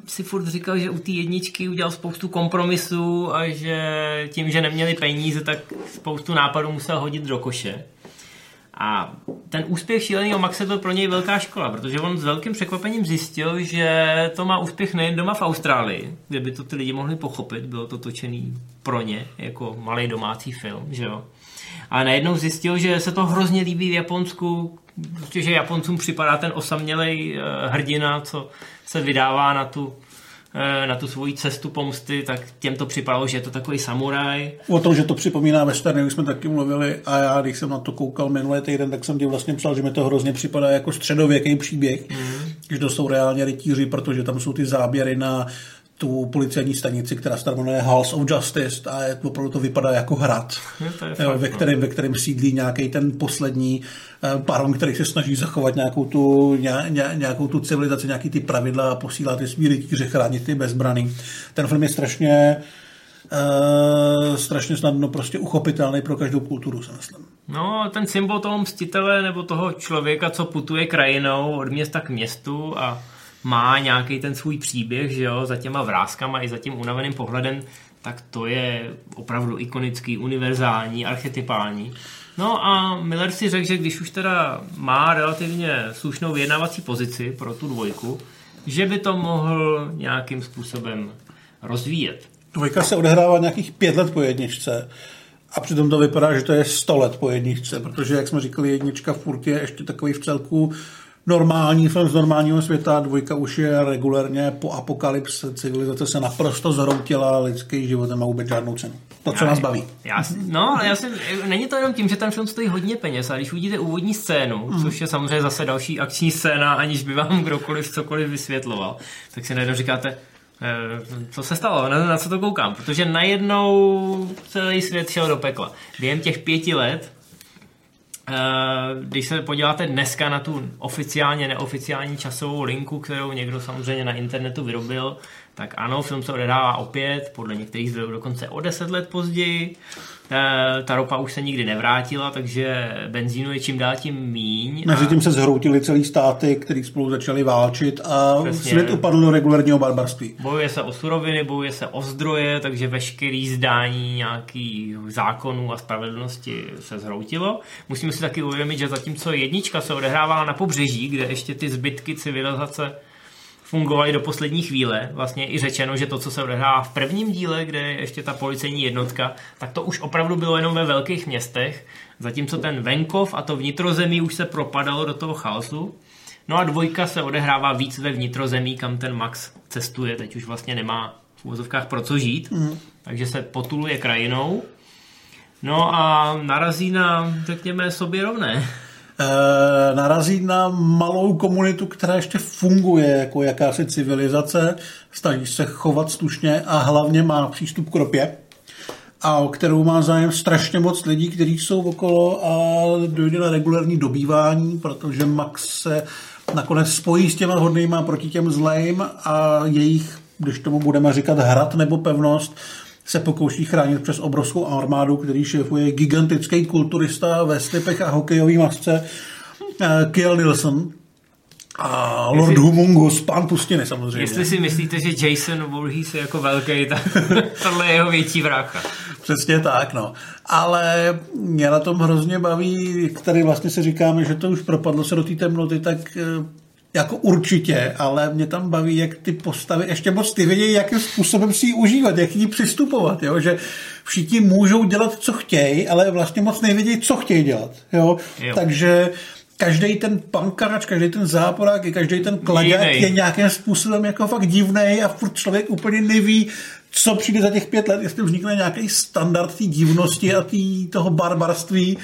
si furt říkal, že u té jedničky udělal spoustu kompromisů a že tím, že neměli peníze, tak spoustu nápadů musel hodit do koše. A ten úspěch šíleného Maxe byl pro něj velká škola, protože on s velkým překvapením zjistil, že to má úspěch nejen doma v Austrálii, kde by to ty lidi mohli pochopit, bylo to točený pro ně jako malý domácí film, že jo. A najednou zjistil, že se to hrozně líbí v Japonsku, protože Japoncům připadá ten osamělej eh, hrdina, co se vydává na tu na tu svoji cestu pomsty, tak těm to připadalo, že je to takový samuraj. O tom, že to připomíná westerny, už jsme taky mluvili a já, když jsem na to koukal minulý týden, tak jsem ti vlastně psal, že mi to hrozně připadá jako středověký příběh, mm. že to jsou reálně rytíři, protože tam jsou ty záběry na tu policejní stanici, která se jmenuje House of Justice a je, opravdu to vypadá jako hrad, jo, ve, no. kterém, ve kterém sídlí nějaký ten poslední uh, paron, který se snaží zachovat nějakou tu, ně, ně, nějakou tu civilizaci, nějaký ty pravidla a posílá ty svý rytíře chránit ty bezbraný. Ten film je strašně Uh, strašně snadno prostě uchopitelný pro každou kulturu, se myslím. No, ten symbol toho mstitele nebo toho člověka, co putuje krajinou od města k městu a má nějaký ten svůj příběh, že jo, za těma vrázkama i za tím unaveným pohledem, tak to je opravdu ikonický, univerzální, archetypální. No a Miller si řekl, že když už teda má relativně slušnou vyjednávací pozici pro tu dvojku, že by to mohl nějakým způsobem rozvíjet. Dvojka se odehrává nějakých pět let po jedničce a přitom to vypadá, že to je sto let po jedničce, protože, jak jsme říkali, jednička furt je ještě takový v celku normální film z normálního světa, dvojka už je regulérně po apokalypse, civilizace se naprosto zhroutila, lidský život nemá vůbec žádnou cenu. To, co já, nás baví. Já, no, ale já si, není to jenom tím, že ten film stojí hodně peněz, a když uvidíte úvodní scénu, mm. což je samozřejmě zase další akční scéna, aniž by vám kdokoliv cokoliv vysvětloval, tak si najednou říkáte, eh, co se stalo, na, na co to koukám, protože najednou celý svět šel do pekla. Během těch pěti let když se podíváte dneska na tu oficiálně, neoficiální časovou linku, kterou někdo samozřejmě na internetu vyrobil, tak ano, film se odehrává opět, podle některých zdrojů dokonce o deset let později. Ta ropa už se nikdy nevrátila, takže benzínu je čím dál tím míň. Mezi tím se zhroutily celý státy, který spolu začali válčit a Přesně. svět upadl do regulárního barbarství. Bojuje se o suroviny, bojuje se o zdroje, takže veškerý zdání nějakých zákonů a spravedlnosti se zhroutilo. Musíme si taky uvědomit, že zatímco jednička se odehrávala na pobřeží, kde ještě ty zbytky civilizace fungovaly do poslední chvíle. Vlastně i řečeno, že to, co se odehrává v prvním díle, kde je ještě ta policejní jednotka, tak to už opravdu bylo jenom ve velkých městech, zatímco ten venkov a to vnitrozemí už se propadalo do toho chaosu. No a dvojka se odehrává víc ve vnitrozemí, kam ten Max cestuje, teď už vlastně nemá v úvozovkách pro co žít, mm. takže se potuluje krajinou. No a narazí na, řekněme, sobě rovné. Eh, narazí na malou komunitu, která ještě funguje jako jakási civilizace, snaží se chovat slušně a hlavně má přístup k ropě, a o kterou má zájem strašně moc lidí, kteří jsou okolo a dojde na regulární dobývání, protože Max se nakonec spojí s těma hodnýma proti těm zlejm a jejich, když tomu budeme říkat hrad nebo pevnost, se pokouší chránit přes obrovskou armádu, který šéfuje gigantický kulturista ve slipech a hokejový masce uh, Kiel Nilsson. A Lord jestli, Humungus, pán pustiny samozřejmě. Jestli si myslíte, že Jason Voorhees je jako velký, tak tohle je jeho větší vrácha. Přesně tak, no. Ale mě na tom hrozně baví, tady vlastně si říkáme, že to už propadlo se do té temnoty, tak eh, jako určitě, ale mě tam baví, jak ty postavy, ještě moc ty vědí, jakým způsobem si ji užívat, jak ji přistupovat, jo? že všichni můžou dělat, co chtějí, ale vlastně moc nevědí, co chtějí dělat. Jo? Jo. Takže každý ten pankač, každý ten záporák, každý ten kladěk je nějakým způsobem jako fakt divný a furt člověk úplně neví, co přijde za těch pět let, jestli vznikne nějaký standard té divnosti a tý, toho barbarství,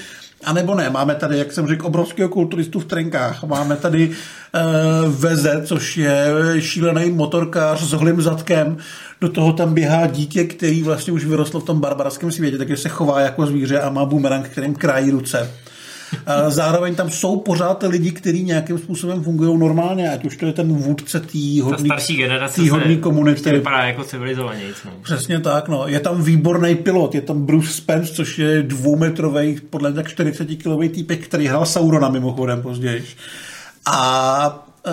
a nebo ne, máme tady, jak jsem řekl, obrovského kulturistu v trenkách. Máme tady uh, Veze, což je šílený motorkář s holým zadkem. Do toho tam běhá dítě, který vlastně už vyrostl v tom barbarském světě, takže se chová jako zvíře a má bumerang, kterým krájí ruce. Zároveň tam jsou pořád lidi, kteří nějakým způsobem fungují normálně, ať už to je ten vůdce té hodný, hodný komunity. vypadá jako civilizovaně. No. Přesně tak, no. Je tam výborný pilot, je tam Bruce Spence, což je dvoumetrový, podle tak 40 kilový týpek, který hrál Saurona mimochodem později. A e,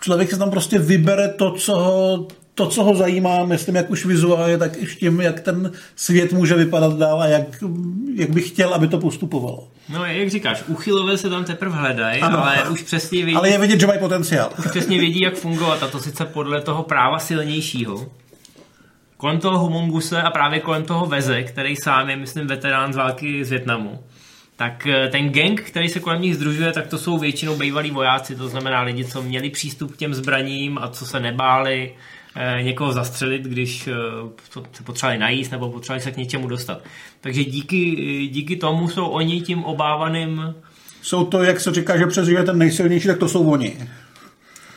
člověk se tam prostě vybere to, co ho to, co ho zajímá, myslím, jak už vizuálně, tak i tím, jak ten svět může vypadat dál a jak, jak bych chtěl, aby to postupovalo. No, jak říkáš, uchylové se tam teprve hledají, ale už přesně vědí... Ale je vidět, že mají potenciál. Už přesně vědí, jak fungovat a to sice podle toho práva silnějšího. Kolem toho Humonguse a právě kolem toho Veze, který sám je, myslím, veterán z války z Větnamu, tak eh, ten gang, který se kolem nich združuje, tak to jsou většinou bývalí vojáci, to znamená lidi, co měli přístup k těm zbraním a co se nebáli, někoho zastřelit, když eh, se potřebovali najíst nebo potřebovali se k něčemu dostat. Takže díky, díky tomu jsou oni tím obávaným jsou to, jak se říká, že přežije ten nejsilnější, tak to jsou oni.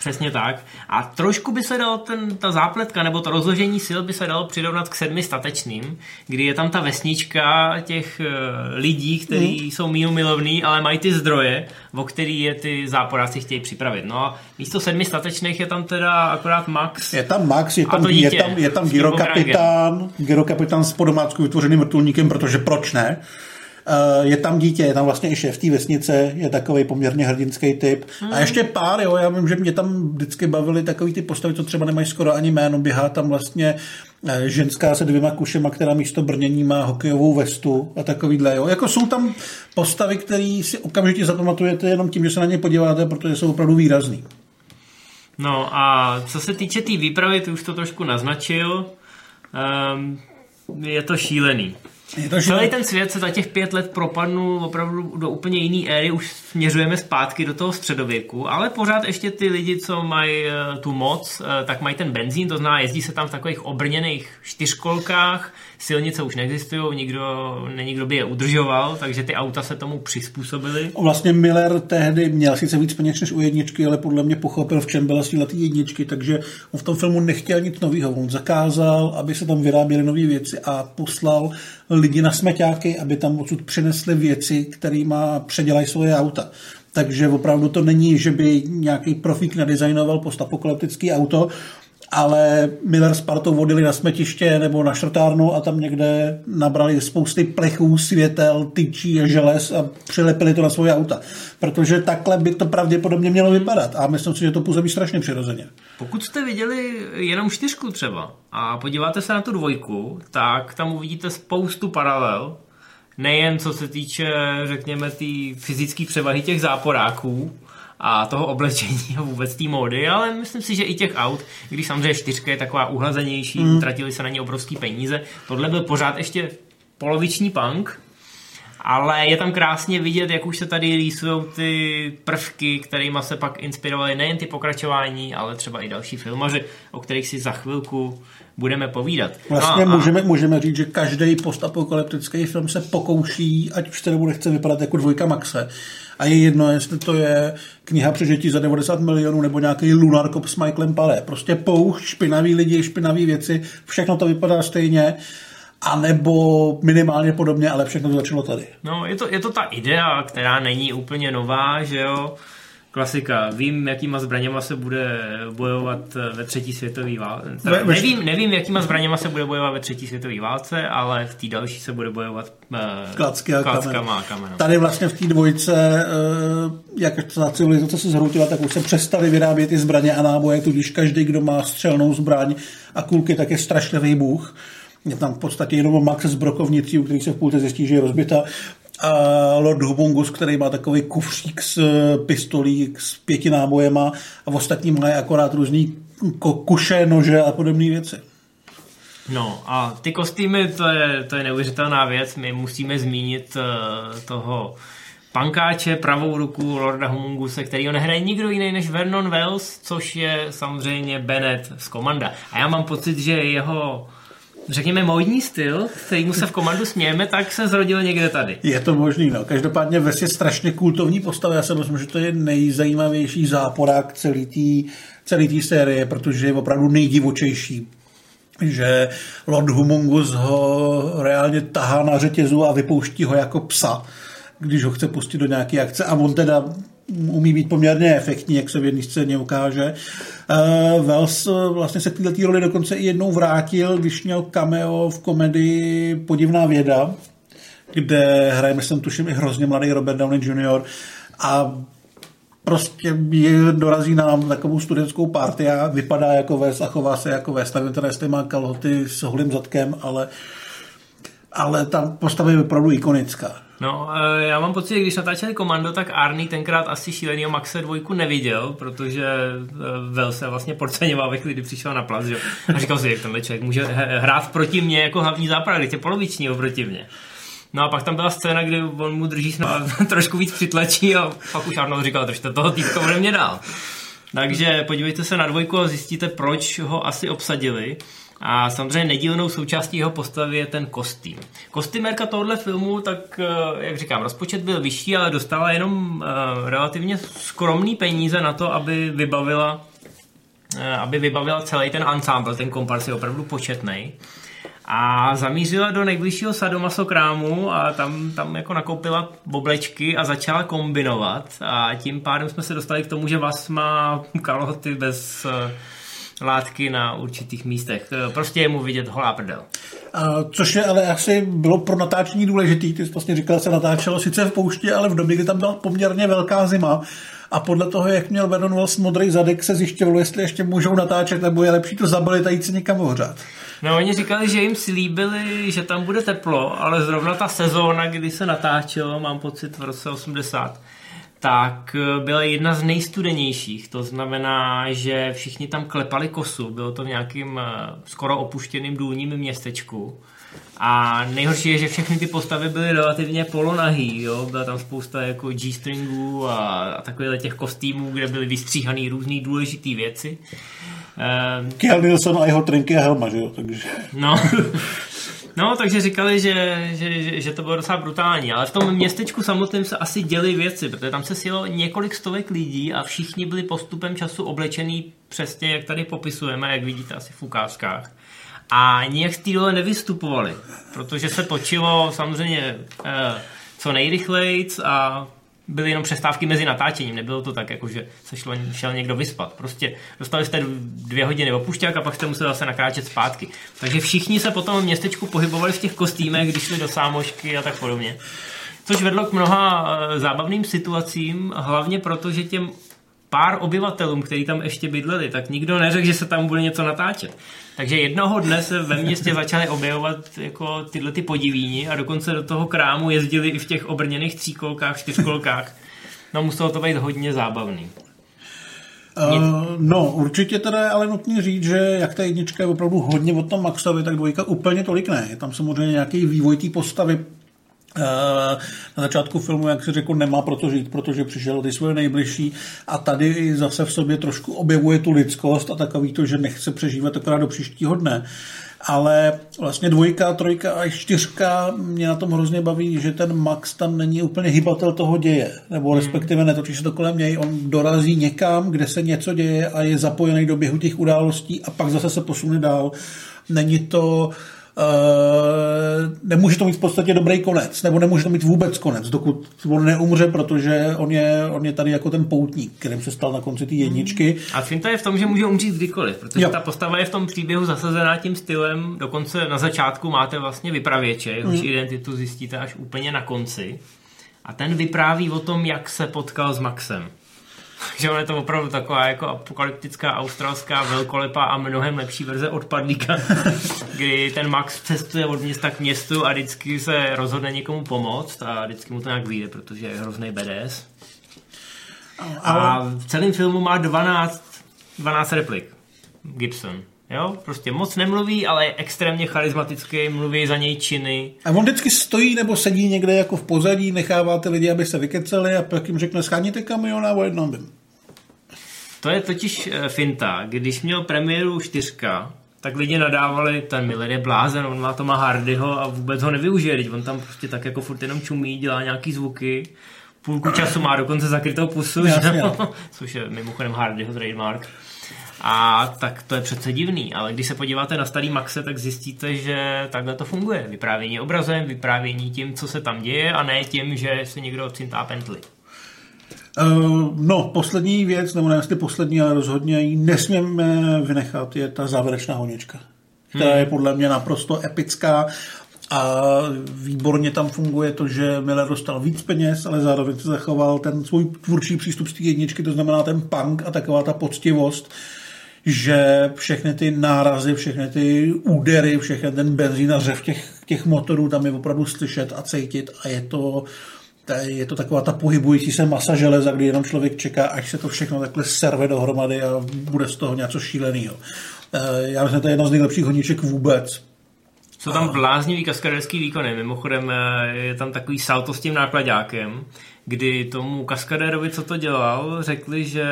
Přesně tak. A trošku by se dalo ten, ta zápletka nebo to rozložení sil by se dalo přirovnat k sedmi statečným, kdy je tam ta vesnička těch uh, lidí, kteří mm. jsou míru milovní, ale mají ty zdroje, o který je ty záporáci chtějí připravit. No a místo sedmi statečných je tam teda akorát Max. Je tam Max, je tam, dítě, je tam, je tam gyrokapitán, gyrokapitán s podomácku vytvořeným vrtulníkem, protože proč ne? Eh, je tam dítě, je tam vlastně i šéf té vesnice, je takový poměrně hrdinský typ. Hmm. A ještě pár, jo, já vím, že mě tam vždycky bavili takový ty postavy, co třeba nemají skoro ani jméno, běhá tam vlastně eh, ženská se dvěma kušema, která místo brnění má hokejovou vestu a takovýhle. Jo. Jako jsou tam postavy, které si okamžitě zapamatujete jenom tím, že se na ně podíváte, protože jsou opravdu výrazný. No a co se týče té tý výpravy, ty už to trošku naznačil, um, je to šílený. Je to, že... Celý ten svět se za těch pět let propadnul opravdu do úplně jiné éry, už směřujeme zpátky do toho středověku, ale pořád ještě ty lidi, co mají uh, tu moc, uh, tak mají ten benzín, to znamená, jezdí se tam v takových obrněných čtyřkolkách, silnice už neexistují, nikdo, není kdo by je udržoval, takže ty auta se tomu přizpůsobily. Vlastně Miller tehdy měl sice víc peněz než u jedničky, ale podle mě pochopil, v čem byla síla té jedničky, takže on v tom filmu nechtěl nic nového. On zakázal, aby se tam vyráběly nové věci a poslal lidi na smeťáky, aby tam odsud přinesli věci, kterými předělají svoje auta. Takže opravdu to není, že by nějaký profík nadizajnoval postapokalyptický auto, ale Miller s partou vodili na smetiště nebo na šrtárnu a tam někde nabrali spousty plechů, světel, tyčí a želez a přilepili to na svoje auta. Protože takhle by to pravděpodobně mělo vypadat a myslím si, že to působí strašně přirozeně. Pokud jste viděli jenom čtyřku třeba a podíváte se na tu dvojku, tak tam uvidíte spoustu paralel, nejen co se týče, řekněme, té fyzické převahy těch záporáků, a toho oblečení a vůbec té módy, ale myslím si, že i těch aut, když samozřejmě čtyřka je taková uhlazenější, mm. utratili se na ně obrovský peníze, tohle byl pořád ještě poloviční punk, ale je tam krásně vidět, jak už se tady rýsují ty prvky, kterými se pak inspirovali nejen ty pokračování, ale třeba i další filmaři, o kterých si za chvilku budeme povídat. Vlastně no, a... můžeme, můžeme říct, že každý postapokalyptický film se pokouší, ať už se nebo nechce vypadat jako dvojka Maxe. A je jedno, jestli to je kniha přežití za 90 milionů nebo nějaký Lunar Cop s Michaelem Palé. Prostě poušť, špinavý lidi, špinavé věci, všechno to vypadá stejně a nebo minimálně podobně, ale všechno to začalo tady. No, je to, je to ta idea, která není úplně nová, že jo, Klasika. Vím, jakýma zbraněma se bude bojovat ve třetí světové válce. Nevím, nevím, jakýma zbraněma se bude bojovat ve třetí světové válce, ale v té další se bude bojovat uh, Klacky a klackama a kamenem. Tady vlastně v té dvojce, uh, jak ta civilizace se zhroutila, tak už se přestali vyrábět ty zbraně a náboje, tudíž každý, kdo má střelnou zbraň a kulky, tak je strašlivý bůh. Je tam v podstatě jenom Max z brokovnicí, u který se v půlce zjistí, že je rozbita a Lord Humungus, který má takový kufřík s pistolí s pěti nábojema a v ostatní mají akorát různý kuše, nože a podobné věci. No a ty kostýmy, to je, to je neuvěřitelná věc. My musíme zmínit uh, toho pankáče, pravou ruku Lorda Humunguse, který ho nehraje nikdo jiný než Vernon Wells, což je samozřejmě Bennett z Komanda. A já mám pocit, že jeho řekněme, módní styl, kterýmu se v komandu smějeme, tak se zrodil někde tady. Je to možný, no. Každopádně Ves je strašně kultovní postava. Já si myslím, že to je nejzajímavější záporák celý té celý série, protože je opravdu nejdivočejší že Lord Humungus ho reálně tahá na řetězu a vypouští ho jako psa, když ho chce pustit do nějaké akce a on teda umí být poměrně efektní, jak se v jedné scéně ukáže. Uh, Wells vlastně se k této roli dokonce i jednou vrátil, když měl cameo v komedii Podivná věda, kde hraje, myslím, tuším, i hrozně mladý Robert Downey Jr. A prostě je, dorazí na takovou studentskou party a vypadá jako ves a chová se jako ves. Nevím teda, jestli má kalhoty s holým zadkem, ale, ale ta postava je opravdu ikonická. No, eh, já mám pocit, že když natáčeli komando, tak Arnie tenkrát asi šílenýho Maxe dvojku neviděl, protože eh, Vel se vlastně podceňoval ve chvíli, kdy přišel na plac, že? A říkal si, jak tenhle člověk může hrát proti mně jako hlavní záprava, když je poloviční oproti mně. No a pak tam byla scéna, kdy on mu drží a trošku víc přitlačí a pak už Arnold říkal, držte toho týpka ode mě dál. Takže podívejte se na dvojku a zjistíte, proč ho asi obsadili. A samozřejmě nedílnou součástí jeho postavy je ten kostým. Kostýmerka tohohle filmu, tak eh, jak říkám, rozpočet byl vyšší, ale dostala jenom uh, relativně skromný peníze na to, aby vybavila uh, aby vybavila celý ten ensemble, ten kompars je opravdu početný. A zamířila do nejbližšího sadomasokrámu a tam, tam jako nakoupila oblečky a začala kombinovat. A tím pádem jsme se dostali k tomu, že vás má kalhoty bez látky na určitých místech. Prostě je mu vidět holá prdel. A, což je ale asi bylo pro natáčení důležitý. Ty jsi vlastně říkal, se natáčelo sice v poušti, ale v době, kdy tam byla poměrně velká zima. A podle toho, jak měl Vernon Wells modrý zadek, se zjišťovalo, jestli ještě můžou natáčet, nebo je lepší to zabalit a jít si někam ohřát. No oni říkali, že jim slíbili, že tam bude teplo, ale zrovna ta sezóna, kdy se natáčelo, mám pocit v roce 80, tak eh, byla jedna z nejstudenějších. To znamená, že všichni tam klepali kosu. Bylo to v nějakým eh, skoro opuštěným důlním městečku. A nejhorší je, že všechny ty postavy byly relativně polonahý, jo? Byla tam spousta jako G-stringů a, a takových těch kostýmů, kde byly vystříhané různé důležité věci. Um, Kiel Nilsson a jeho trinky a helma, že jo? Takže... No, No, takže říkali, že, že, že, že to bylo docela brutální, ale v tom městečku samotném se asi děly věci, protože tam se sjelo několik stovek lidí a všichni byli postupem času oblečený přesně, jak tady popisujeme, jak vidíte asi v ukázkách. A nijak z té nevystupovali, protože se točilo samozřejmě eh, co nejrychleji a byly jenom přestávky mezi natáčením, nebylo to tak, jako že se šlo, šel někdo vyspat. Prostě dostali jste dvě hodiny opušťák a pak jste museli zase nakráčet zpátky. Takže všichni se potom v městečku pohybovali v těch kostýmech, když šli do sámošky a tak podobně. Což vedlo k mnoha eh, zábavným situacím, hlavně proto, že těm pár obyvatelům, kteří tam ještě bydleli, tak nikdo neřekl, že se tam bude něco natáčet. Takže jednoho dne se ve městě začaly objevovat jako tyhle ty podivíni a dokonce do toho krámu jezdili i v těch obrněných tříkolkách, čtyřkolkách. No muselo to být hodně zábavný. Uh, no, určitě teda je ale nutný říct, že jak ta jednička je opravdu hodně o tom Maxovi, tak dvojka úplně tolik ne. Je tam samozřejmě nějaký vývoj té postavy, na začátku filmu, jak si řekl, nemá proto žít, protože přišel ty svoje nejbližší a tady zase v sobě trošku objevuje tu lidskost a takový to, že nechce přežívat akorát do příštího dne. Ale vlastně dvojka, trojka a čtyřka mě na tom hrozně baví, že ten Max tam není úplně hybatel toho děje, nebo hmm. respektive netočí se to kolem něj, on dorazí někam, kde se něco děje a je zapojený do běhu těch událostí a pak zase se posune dál. Není to Uh, nemůže to mít v podstatě dobrý konec, nebo nemůže to mít vůbec konec, dokud on neumře, protože on je, on je tady jako ten poutník, kterým se stal na konci té jedničky. A finta je v tom, že může umřít kdykoliv, protože jo. ta postava je v tom příběhu zasazená tím stylem, dokonce na začátku máte vlastně vypravěče, jehož mm. identitu zjistíte až úplně na konci. A ten vypráví o tom, jak se potkal s Maxem. Takže on je to opravdu taková jako apokalyptická australská velkolepá a mnohem lepší verze odpadlíka, kdy ten Max cestuje od města k městu a vždycky se rozhodne někomu pomoct a vždycky mu to nějak vyjde, protože je hrozný BDS. A v celém filmu má 12, 12 replik Gibson. Jo, prostě moc nemluví, ale je extrémně charismatický, mluví za něj činy. A on vždycky stojí nebo sedí někde jako v pozadí, nechává ty lidi, aby se vykeceli a pak jim řekne, scháněte kamiona o jednom bym. To je totiž eh, finta. Když měl premiéru čtyřka, tak lidi nadávali, ten Miller je blázen, on má Toma Hardyho a vůbec ho nevyužije, teď on tam prostě tak jako furt jenom čumí, dělá nějaký zvuky, půlku času má dokonce zakrytou pusu, Jasně, což je mimochodem Hardyho trademark. A tak to je přece divný, ale když se podíváte na starý Maxe, tak zjistíte, že takhle to funguje. Vyprávění obrazem, vyprávění tím, co se tam děje a ne tím, že se někdo cintá pentli. Uh, no, poslední věc, nebo ne jestli poslední, ale rozhodně ji nesmíme vynechat, je ta závěrečná honička, která hmm. je podle mě naprosto epická a výborně tam funguje to, že Miller dostal víc peněz, ale zároveň se zachoval ten svůj tvůrčí přístup z té jedničky, to znamená ten punk a taková ta poctivost, že všechny ty nárazy, všechny ty údery, všechny ten benzín a řev těch, těch motorů tam je opravdu slyšet a cítit a je to, je to taková ta pohybující se masa železa, kdy jenom člověk čeká, až se to všechno takhle serve dohromady a bude z toho něco šíleného. Eh, já myslím, že to je jedna z nejlepších honíček vůbec. Jsou tam bláznivý kaskaderský výkony. Mimochodem eh, je tam takový salto s tím nákladákem, kdy tomu kaskadérovi, co to dělal, řekli, že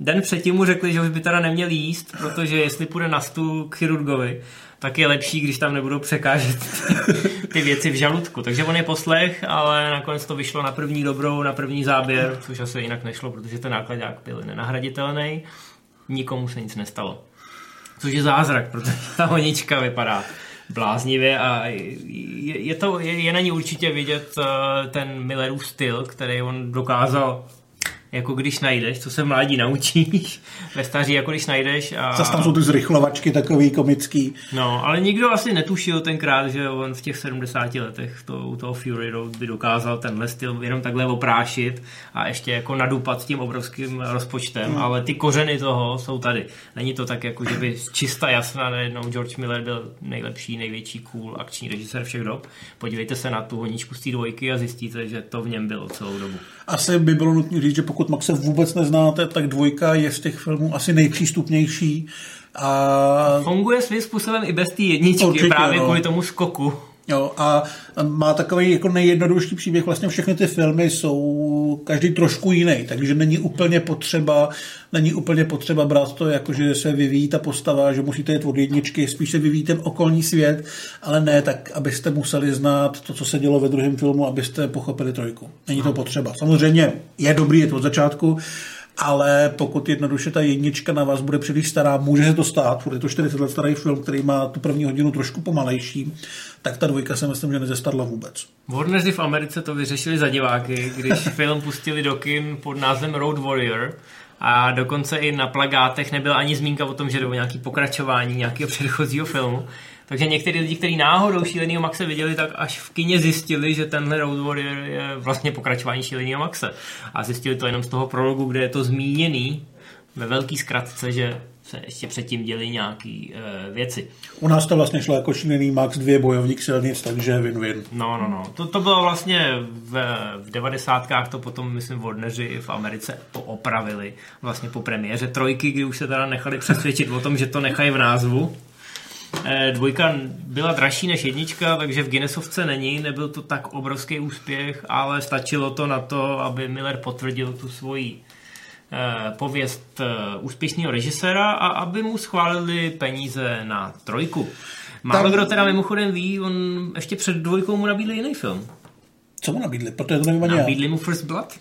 den předtím mu řekli, že už by teda neměl jíst, protože jestli půjde na stůl k chirurgovi, tak je lepší, když tam nebudou překážet ty, věci v žaludku. Takže on je poslech, ale nakonec to vyšlo na první dobrou, na první záběr, což asi jinak nešlo, protože ten nákladák byl nenahraditelný. Nikomu se nic nestalo. Což je zázrak, protože ta honička vypadá bláznivě a je, je, to, je, je na ní určitě vidět uh, ten Millerův styl, který on dokázal jako když najdeš, co se mládí naučíš, ve staří jako když najdeš. A... Zase tam jsou ty zrychlovačky takový komický. No, ale nikdo asi netušil tenkrát, že on v těch 70 letech to, u toho Fury Road by dokázal tenhle styl jenom takhle oprášit a ještě jako nadupat tím obrovským rozpočtem, hmm. ale ty kořeny toho jsou tady. Není to tak jako, že by čista jasná najednou George Miller byl nejlepší, největší cool akční režisér všech dob. Podívejte se na tu honičku z té dvojky a zjistíte, že to v něm bylo celou dobu. Asi by bylo nutné říct, že pokud Maxe vůbec neznáte, tak dvojka je z těch filmů asi nejpřístupnější. A... Funguje svým způsobem i bez té jedničky, Určitě, právě no. kvůli tomu skoku. Jo, a má takový jako nejjednodušší příběh. Vlastně všechny ty filmy jsou každý trošku jiný, takže není úplně potřeba, není úplně potřeba brát to, jako že se vyvíjí ta postava, že musíte jít od jedničky, spíš se vyvíjí ten okolní svět, ale ne tak, abyste museli znát to, co se dělo ve druhém filmu, abyste pochopili trojku. Není to potřeba. Samozřejmě je dobrý, je to od začátku, ale pokud jednoduše ta jednička na vás bude příliš stará, může se to stát, je to 40 let starý film, který má tu první hodinu trošku pomalejší, tak ta dvojka se myslím, že nezestarla vůbec. Warneri v Americe to vyřešili za diváky, když film pustili do kin pod názvem Road Warrior a dokonce i na plagátech nebyla ani zmínka o tom, že jde o nějaký pokračování nějakého předchozího filmu. Takže někteří lidi, kteří náhodou Šílenýho Maxe viděli, tak až v kině zjistili, že tenhle Road Warrior je vlastně pokračování Šílenýho Maxe. A zjistili to jenom z toho prologu, kde je to zmíněný ve velký zkratce, že se ještě předtím děli nějaké e, věci. U nás to vlastně šlo jako šílený Max, dvě bojovník silnic, takže win-win. No, no, no. To, to bylo vlastně v, v 90. to potom, myslím, Warneri v Americe to opravili vlastně po premiéře trojky, kdy už se teda nechali přesvědčit o tom, že to nechají v názvu. E, dvojka byla dražší než jednička, takže v Guinnessovce není, nebyl to tak obrovský úspěch, ale stačilo to na to, aby Miller potvrdil tu svoji Eh, pověst eh, úspěšného režiséra a aby mu schválili peníze na trojku. Málo Tam... kdo teda mimochodem ví, on ještě před dvojkou mu nabídli jiný film. Co mu nabídli? Protože to nevím Nabídli mu First Blood.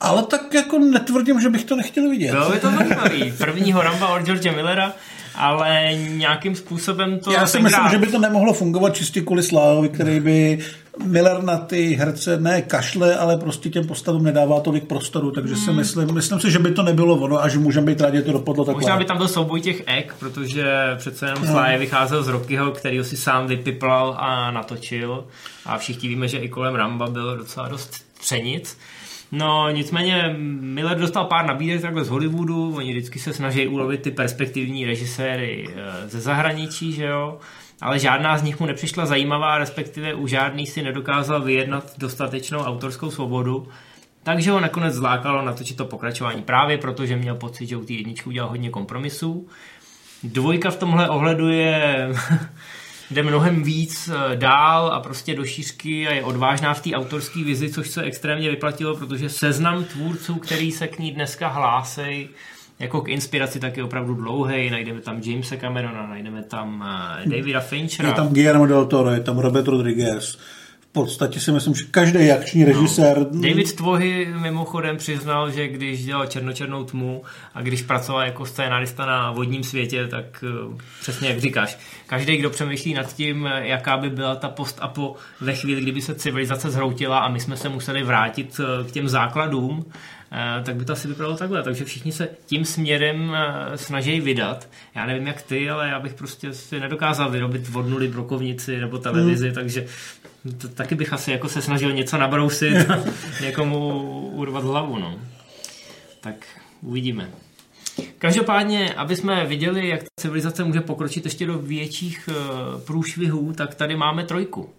Ale tak jako netvrdím, že bych to nechtěl vidět. Bylo by to zajímavý. Prvního Ramba od George Millera ale nějakým způsobem to... Já si myslím, že by to nemohlo fungovat čistě kvůli Slávovi, který by Miller na ty herce ne kašle, ale prostě těm postavům nedává tolik prostoru, takže hmm. si myslím, myslím si, že by to nebylo ono a že můžeme být rádi, to dopadlo takhle. Možná by tam byl souboj těch ek, protože přece jenom no. Sly vycházel z Rockyho, který si sám vypiplal a natočil a všichni víme, že i kolem Ramba bylo docela dost třenic. No, nicméně Miller dostal pár nabídek takhle z Hollywoodu, oni vždycky se snaží ulovit ty perspektivní režiséry eh, ze zahraničí, že jo, ale žádná z nich mu nepřišla zajímavá, respektive u žádný si nedokázal vyjednat dostatečnou autorskou svobodu, takže ho nakonec zlákalo natočit to pokračování právě protože měl pocit, že u té jedničky udělal hodně kompromisů. Dvojka v tomhle ohledu je jde mnohem víc eh, dál a prostě do šířky a je odvážná v té autorské vizi, což se extrémně vyplatilo, protože seznam tvůrců, který se k ní dneska hlásej, jako k inspiraci tak je opravdu dlouhý. Najdeme tam Jamesa Camerona, najdeme tam eh, Davida Finchera. Je tam Guillermo del Toro, je tam Robert Rodriguez, podstatě si myslím, že každý akční režisér... No. David Tvohy mimochodem přiznal, že když dělal Černočernou tmu a když pracoval jako scénárista na vodním světě, tak uh, přesně jak říkáš, každý, kdo přemýšlí nad tím, jaká by byla ta post-apo ve chvíli, kdyby se civilizace zhroutila a my jsme se museli vrátit uh, k těm základům, uh, tak by to asi vypadalo takhle. Takže všichni se tím směrem snaží vydat. Já nevím jak ty, ale já bych prostě si nedokázal vyrobit od nuly brokovnici nebo televizi, hmm. takže to, taky bych asi jako se snažil něco nabrousit a někomu urvat hlavu, no. Tak uvidíme. Každopádně, aby jsme viděli, jak ta civilizace může pokročit ještě do větších uh, průšvihů, tak tady máme trojku.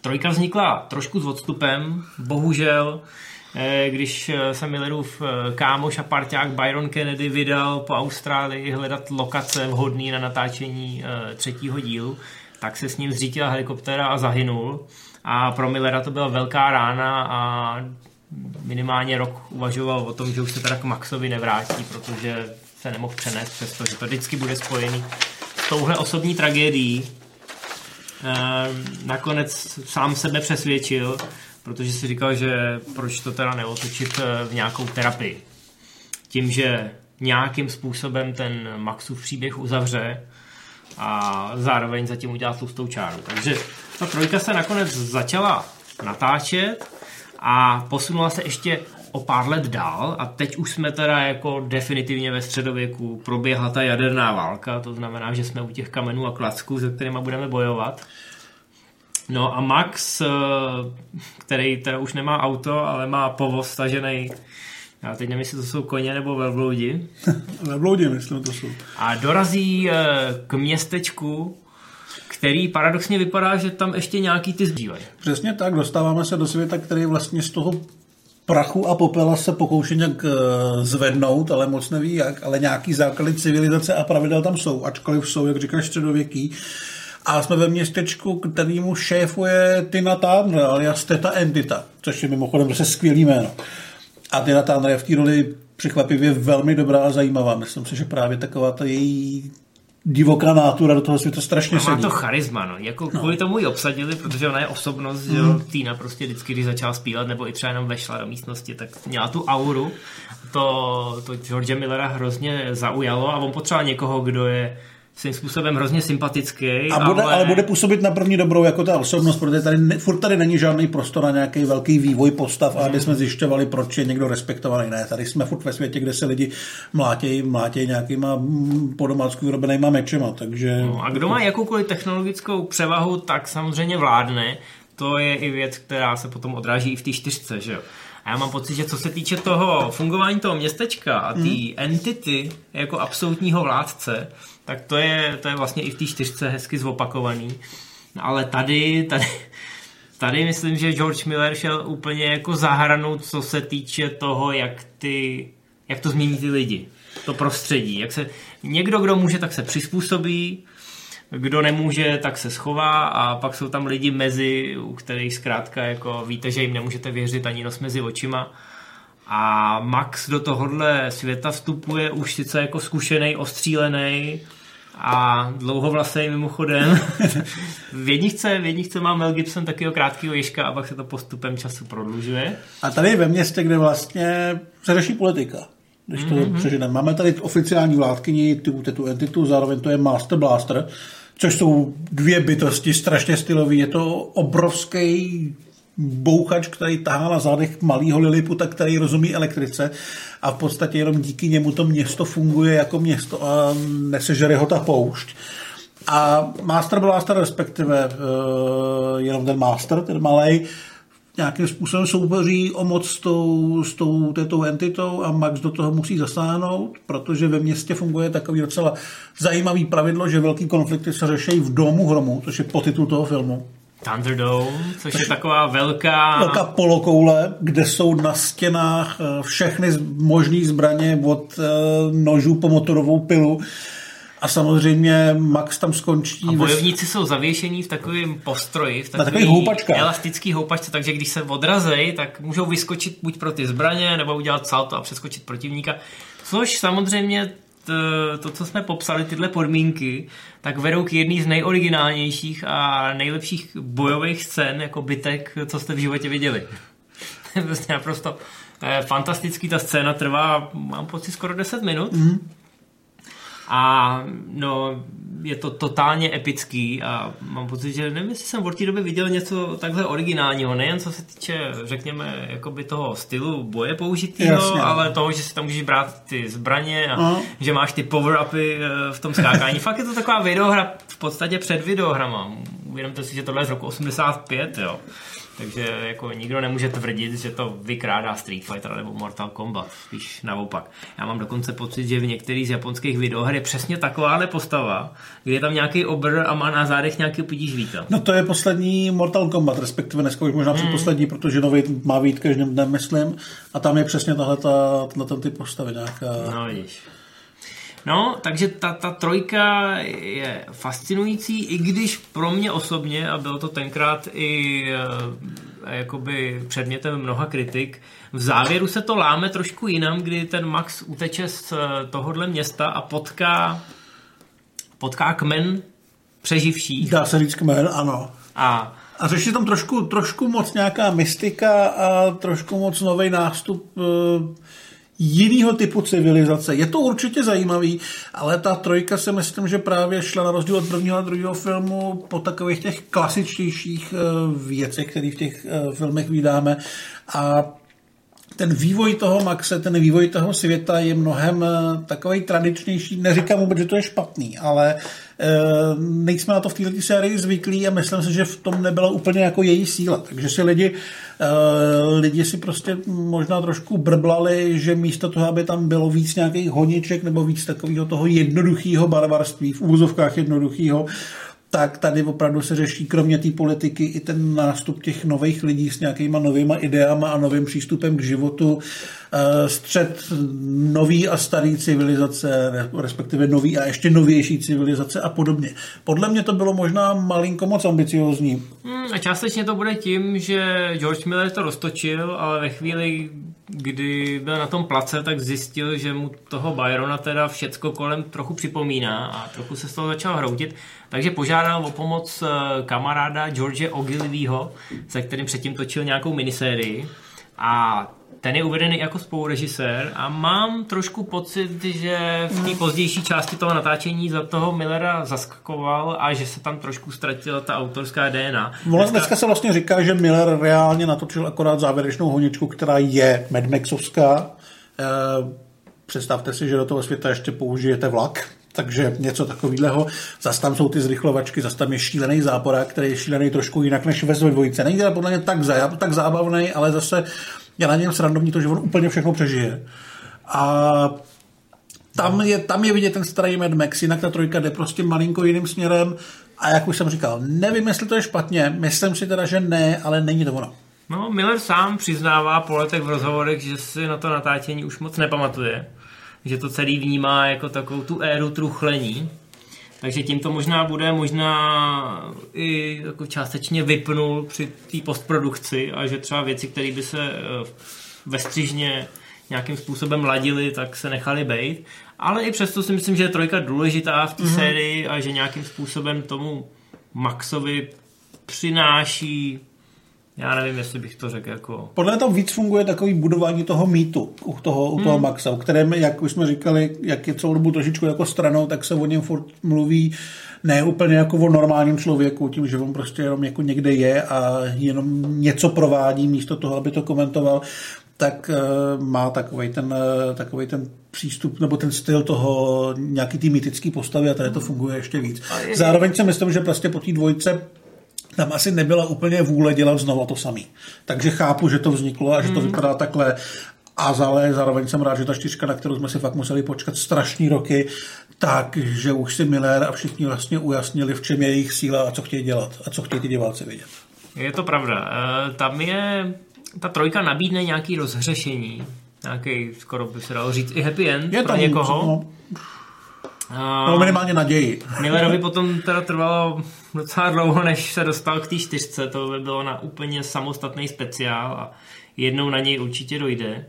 Trojka vznikla trošku s odstupem, bohužel, eh, když eh, se Millerův kámoš a parťák Byron Kennedy vydal po Austrálii hledat lokace vhodné na natáčení třetího dílu, tak se s ním zřítila helikoptéra a zahynul. A pro Millera to byla velká rána a minimálně rok uvažoval o tom, že už se teda k Maxovi nevrátí, protože se nemohl přenést, přestože to vždycky bude spojený s touhle osobní tragédií. Ehm, nakonec sám sebe přesvědčil, protože si říkal, že proč to teda neotočit eh, v nějakou terapii. Tím, že nějakým způsobem ten Maxův příběh uzavře, a zároveň zatím udělat tlustou čáru. Takže ta trojka se nakonec začala natáčet a posunula se ještě o pár let dál a teď už jsme teda jako definitivně ve středověku proběhla ta jaderná válka, to znamená, že jsme u těch kamenů a klacků, se kterými budeme bojovat. No a Max, eh, který teda už nemá auto, ale má povoz stažený já teď nevím, jestli to jsou koně nebo velbloudi. velbloudi, myslím, to jsou. A dorazí eh, k městečku, který paradoxně vypadá, že tam ještě nějaký ty zbývají. Přesně tak, dostáváme se do světa, který vlastně z toho prachu a popela se pokouší nějak eh, zvednout, ale moc neví jak, ale nějaký základy civilizace a pravidel tam jsou, ačkoliv jsou, jak říkáš, středověký. A jsme ve městečku, kterýmu šéfuje Tina Turner, alias Teta Entita, což je mimochodem zase skvělý jméno. A Tina Turner je v té roli překvapivě velmi dobrá a zajímavá. Myslím si, že právě taková ta její divoká nátura do toho světa strašně a má sedí. to charisma, no. Jako no. kvůli tomu ji obsadili, protože ona je osobnost, mm. že jo, Týna prostě vždycky, když začala zpívat, nebo i třeba jenom vešla do místnosti, tak měla tu auru. To, to George Millera hrozně zaujalo a on potřeboval někoho, kdo je svým způsobem hrozně sympatický. A bude, ale... ale bude působit na první dobrou jako ta osobnost, protože tady ne, furt tady není žádný prostor na nějaký velký vývoj postav, mm. aby jsme zjišťovali, proč je někdo respektovaný. Ne, tady jsme furt ve světě, kde se lidi mlátějí, mlátějí nějakýma mm, po domácku vyrobenýma mečema. Takže... No, a kdo má jakoukoliv technologickou převahu, tak samozřejmě vládne. To je i věc, která se potom odráží i v té čtyřce, že jo. A já mám pocit, že co se týče toho fungování toho městečka a té hmm. entity jako absolutního vládce, tak to je, to je vlastně i v té čtyřce hezky zopakovaný. No, ale tady, tady, tady myslím, že George Miller šel úplně jako zahranu, co se týče toho, jak, ty, jak to změní ty lidi, to prostředí. Jak se, někdo, kdo může, tak se přizpůsobí, kdo nemůže, tak se schová a pak jsou tam lidi mezi, u kterých zkrátka jako víte, že jim nemůžete věřit ani nos mezi očima. A Max do tohohle světa vstupuje už sice jako zkušený, ostřílený, a dlouhovlasej mimochodem. v jedničce, v jedničce má Mel Gibson takového krátkého ježka a pak se to postupem času prodlužuje. A tady ve městě, kde vlastně se řeší politika. Když to mm-hmm. přeženeme. Máme tady oficiální vládkyni, tu, tu entitu, zároveň to je Master Blaster, což jsou dvě bytosti, strašně stylový. Je to obrovský bouchač, který tahá na zádech malýho Liliputa, který rozumí elektrice a v podstatě jenom díky němu to město funguje jako město a nesežere ho ta poušť. A Master Blaster, respektive uh, jenom ten Master, ten malý, nějakým způsobem soupeří o moc s tou, s tou této entitou a Max do toho musí zasáhnout, protože ve městě funguje takový docela zajímavý pravidlo, že velký konflikty se řeší v domu hromu, což je potitul toho filmu. Thunderdome, což, což je taková velká... Velká polokoule, kde jsou na stěnách eh, všechny možné zbraně od eh, nožů po motorovou pilu a samozřejmě Max tam skončí. A bojovníci ve... jsou zavěšení v takovém postroji, v takový houpačka. elastický houpačce, takže když se odrazej, tak můžou vyskočit buď pro ty zbraně, nebo udělat salto a přeskočit protivníka. Což samozřejmě to, to, co jsme popsali, tyhle podmínky, tak vedou k jedný z nejoriginálnějších a nejlepších bojových scén, jako bytek, co jste v životě viděli. je prostě naprosto eh, fantastický, ta scéna trvá, mám pocit, skoro 10 minut. Mm-hmm. A no, je to totálně epický a mám pocit, že nevím, jestli jsem v té době viděl něco takhle originálního, nejen co se týče, řekněme, jakoby toho stylu boje použitého, ale toho, že si tam můžeš brát ty zbraně a uh-huh. že máš ty power-upy eh, v tom skákání. Fakt je to taková videohra v podstatě před videohrama. Uvědomte si, že tohle je z roku 85, jo. Takže jako nikdo nemůže tvrdit, že to vykrádá Street Fighter nebo Mortal Kombat, spíš naopak. Já mám dokonce pocit, že v některých z japonských videoher je přesně takováhle postava, kde je tam nějaký obr a má na zádech nějaký pudíž víta. No to je poslední Mortal Kombat, respektive dneska už možná hmm. předposlední, protože nový má vít každým dnem, myslím, a tam je přesně tahle ta, ten typ postavy nějaká. No vidíš. No, takže ta, ta trojka je fascinující, i když pro mě osobně, a bylo to tenkrát i e, jakoby předmětem mnoha kritik, v závěru se to láme trošku jinam, kdy ten Max uteče z eh, tohohle města a potká, potká kmen přeživších. Dá se říct kmen, ano. A a řeší tam trošku, trošku moc nějaká mystika a trošku moc nový nástup jinýho typu civilizace. Je to určitě zajímavý, ale ta trojka se myslím, že právě šla na rozdíl od prvního a druhého filmu po takových těch klasičtějších eh, věcech, které v těch eh, filmech vydáme a ten vývoj toho Maxe, ten vývoj toho světa je mnohem eh, takový tradičnější. Neříkám vůbec, že to je špatný, ale Eh, nejsme na to v této sérii zvyklí a myslím si, že v tom nebyla úplně jako její síla. Takže si lidi, eh, lidi si prostě možná trošku brblali, že místo toho, aby tam bylo víc nějakých honiček nebo víc takového toho jednoduchého barbarství, v úzovkách jednoduchého, tak tady opravdu se řeší kromě té politiky i ten nástup těch nových lidí s nějakýma novýma ideama a novým přístupem k životu, eh, střed nový a starý civilizace, respektive nový a ještě novější civilizace a podobně. Podle mě to bylo možná malinko moc ambiciozní. Hmm, a částečně to bude tím, že George Miller to roztočil, ale ve chvíli, kdy byl na tom place, tak zjistil, že mu toho Byrona teda všecko kolem trochu připomíná a trochu se z toho začal hroutit. Takže požádal o pomoc eh, kamaráda George Ogilvyho, se kterým předtím točil nějakou minisérii. A ten je uvedený jako spolurežisér a mám trošku pocit, že v té pozdější části toho natáčení za toho Millera zaskakoval a že se tam trošku ztratila ta autorská DNA. Dneska, dneska se vlastně říká, že Miller reálně natočil akorát závěrečnou honičku, která je Mad Maxovská. E, představte si, že do toho světa ještě použijete vlak, takže něco takového. Zas tam jsou ty zrychlovačky, zas tam je šílený záporák, který je šílený trošku jinak než ve dvojice. Není teda podle mě tak, zá, tak zábavný, ale zase je na něm srandovní to, že on úplně všechno přežije. A tam je, tam je vidět ten starý Mad Max, jinak ta trojka jde prostě malinko jiným směrem a jak už jsem říkal, nevím, jestli to je špatně, myslím si teda, že ne, ale není to ono. No, Miller sám přiznává po letech v rozhovorech, že si na to natáčení už moc nepamatuje že to celý vnímá jako takovou tu éru truchlení. Takže tím to možná bude, možná i jako částečně vypnul při té postprodukci a že třeba věci, které by se eh, ve střižně nějakým způsobem ladily, tak se nechali bejt. Ale i přesto si myslím, že je trojka důležitá v té mm-hmm. sérii a že nějakým způsobem tomu Maxovi přináší já nevím, jestli bych to řekl jako... Podle toho víc funguje takový budování toho mýtu u toho, u toho hmm. Maxa, o kterém, jak už jsme říkali, jak je celou dobu trošičku jako stranou, tak se o něm furt mluví ne úplně jako o normálním člověku, tím, že on prostě jenom jako někde je a jenom něco provádí místo toho, aby to komentoval, tak uh, má takový ten, uh, takovej ten přístup nebo ten styl toho nějaký ty mýtický postavy a tady to funguje ještě víc. Zároveň si myslím, že prostě po té dvojce tam asi nebyla úplně vůle dělat znovu to samý. Takže chápu, že to vzniklo a že to vypadá takhle. A ale zároveň jsem rád, že ta čtyřka, na kterou jsme si fakt museli počkat strašní roky, tak, že už si Miller a všichni vlastně ujasnili, v čem je jejich síla a co chtějí dělat a co chtějí ty diváci vidět. Je to pravda. E, tam je, ta trojka nabídne nějaký rozhřešení, nějaký, skoro by se dalo říct, i happy end Je pro tam někoho. No, no, minimálně naději. Millerovi potom teda trvalo docela dlouho, než se dostal k té čtyřce, to by bylo na úplně samostatný speciál a jednou na něj určitě dojde.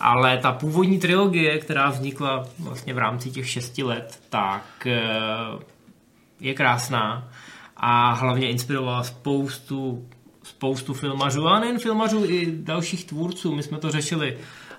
Ale ta původní trilogie, která vznikla vlastně v rámci těch šesti let, tak eh, je krásná a hlavně inspirovala spoustu, spoustu filmařů, a nejen filmařů, i dalších tvůrců. My jsme to řešili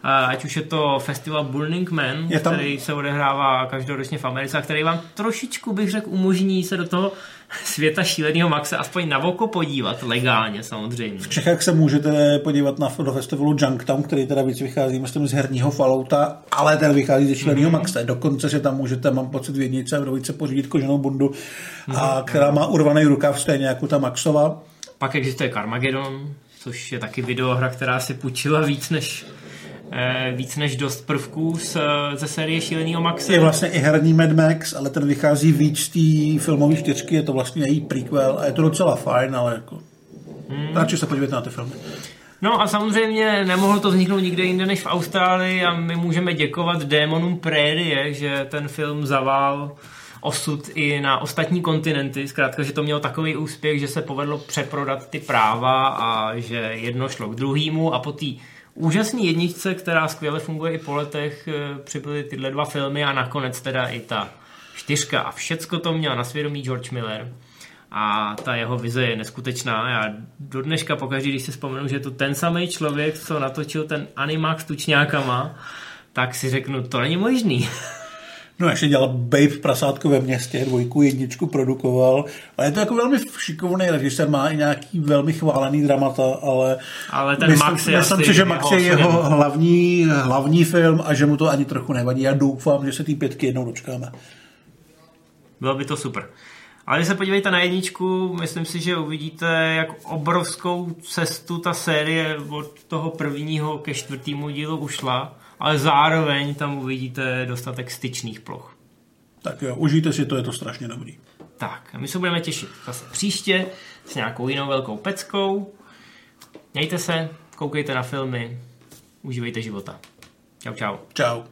ať už je to festival Burning Man, Je tam- který se odehrává každoročně v Americe a který vám trošičku, bych řekl, umožní se do toho světa šíleného Maxe aspoň na oko podívat, legálně samozřejmě. V Čechách se můžete podívat na do festivalu Junktown, který teda víc vychází myslím, z herního Fallouta, ale ten vychází ze šíleného mm-hmm. Maxe. Dokonce se tam můžete, mám pocit, v jednice a v dvojice pořídit koženou bundu, a, která má urvaný rukav stejně jako ta Maxova. Pak existuje Carmageddon, což je taky videohra, která si půjčila víc než víc než dost prvků z, ze série Šílenýho Maxe. Je vlastně i herní Mad Max, ale ten vychází víc z té filmové čtyřky, je to vlastně její prequel a je to docela fajn, ale jako... Hmm. Radši se podívejte na ty filmy. No a samozřejmě nemohlo to vzniknout nikde jinde než v Austrálii a my můžeme děkovat démonům prérie, že ten film zavál osud i na ostatní kontinenty. Zkrátka, že to mělo takový úspěch, že se povedlo přeprodat ty práva a že jedno šlo k druhému a po té úžasné jedničce, která skvěle funguje i po letech, eh, přibyly tyhle dva filmy a nakonec teda i ta čtyřka a všecko to měl na svědomí George Miller a ta jeho vize je neskutečná. Já do dneška pokaždé, když si vzpomenu, že je to ten samý člověk, co natočil ten animák s tučňákama, tak si řeknu, to není možný. No ještě dělal Babe v prasátku ve městě, dvojku, jedničku produkoval, ale je to jako velmi šikovný režisér, má i nějaký velmi chválený dramata, ale, Ale ten myslím, Max je myslím asi si, že Max je jeho hlavní, hlavní film a že mu to ani trochu nevadí. Já doufám, že se ty pětky jednou dočkáme. Bylo by to super. Ale když se podívejte na jedničku, myslím si, že uvidíte, jak obrovskou cestu ta série od toho prvního ke čtvrtému dílu ušla, ale zároveň tam uvidíte dostatek styčných ploch. Tak jo, užijte si to, je to strašně dobrý. Tak, a my se budeme těšit zase příště s nějakou jinou velkou peckou. Mějte se, koukejte na filmy, užívejte života. Čau, čau. Čau.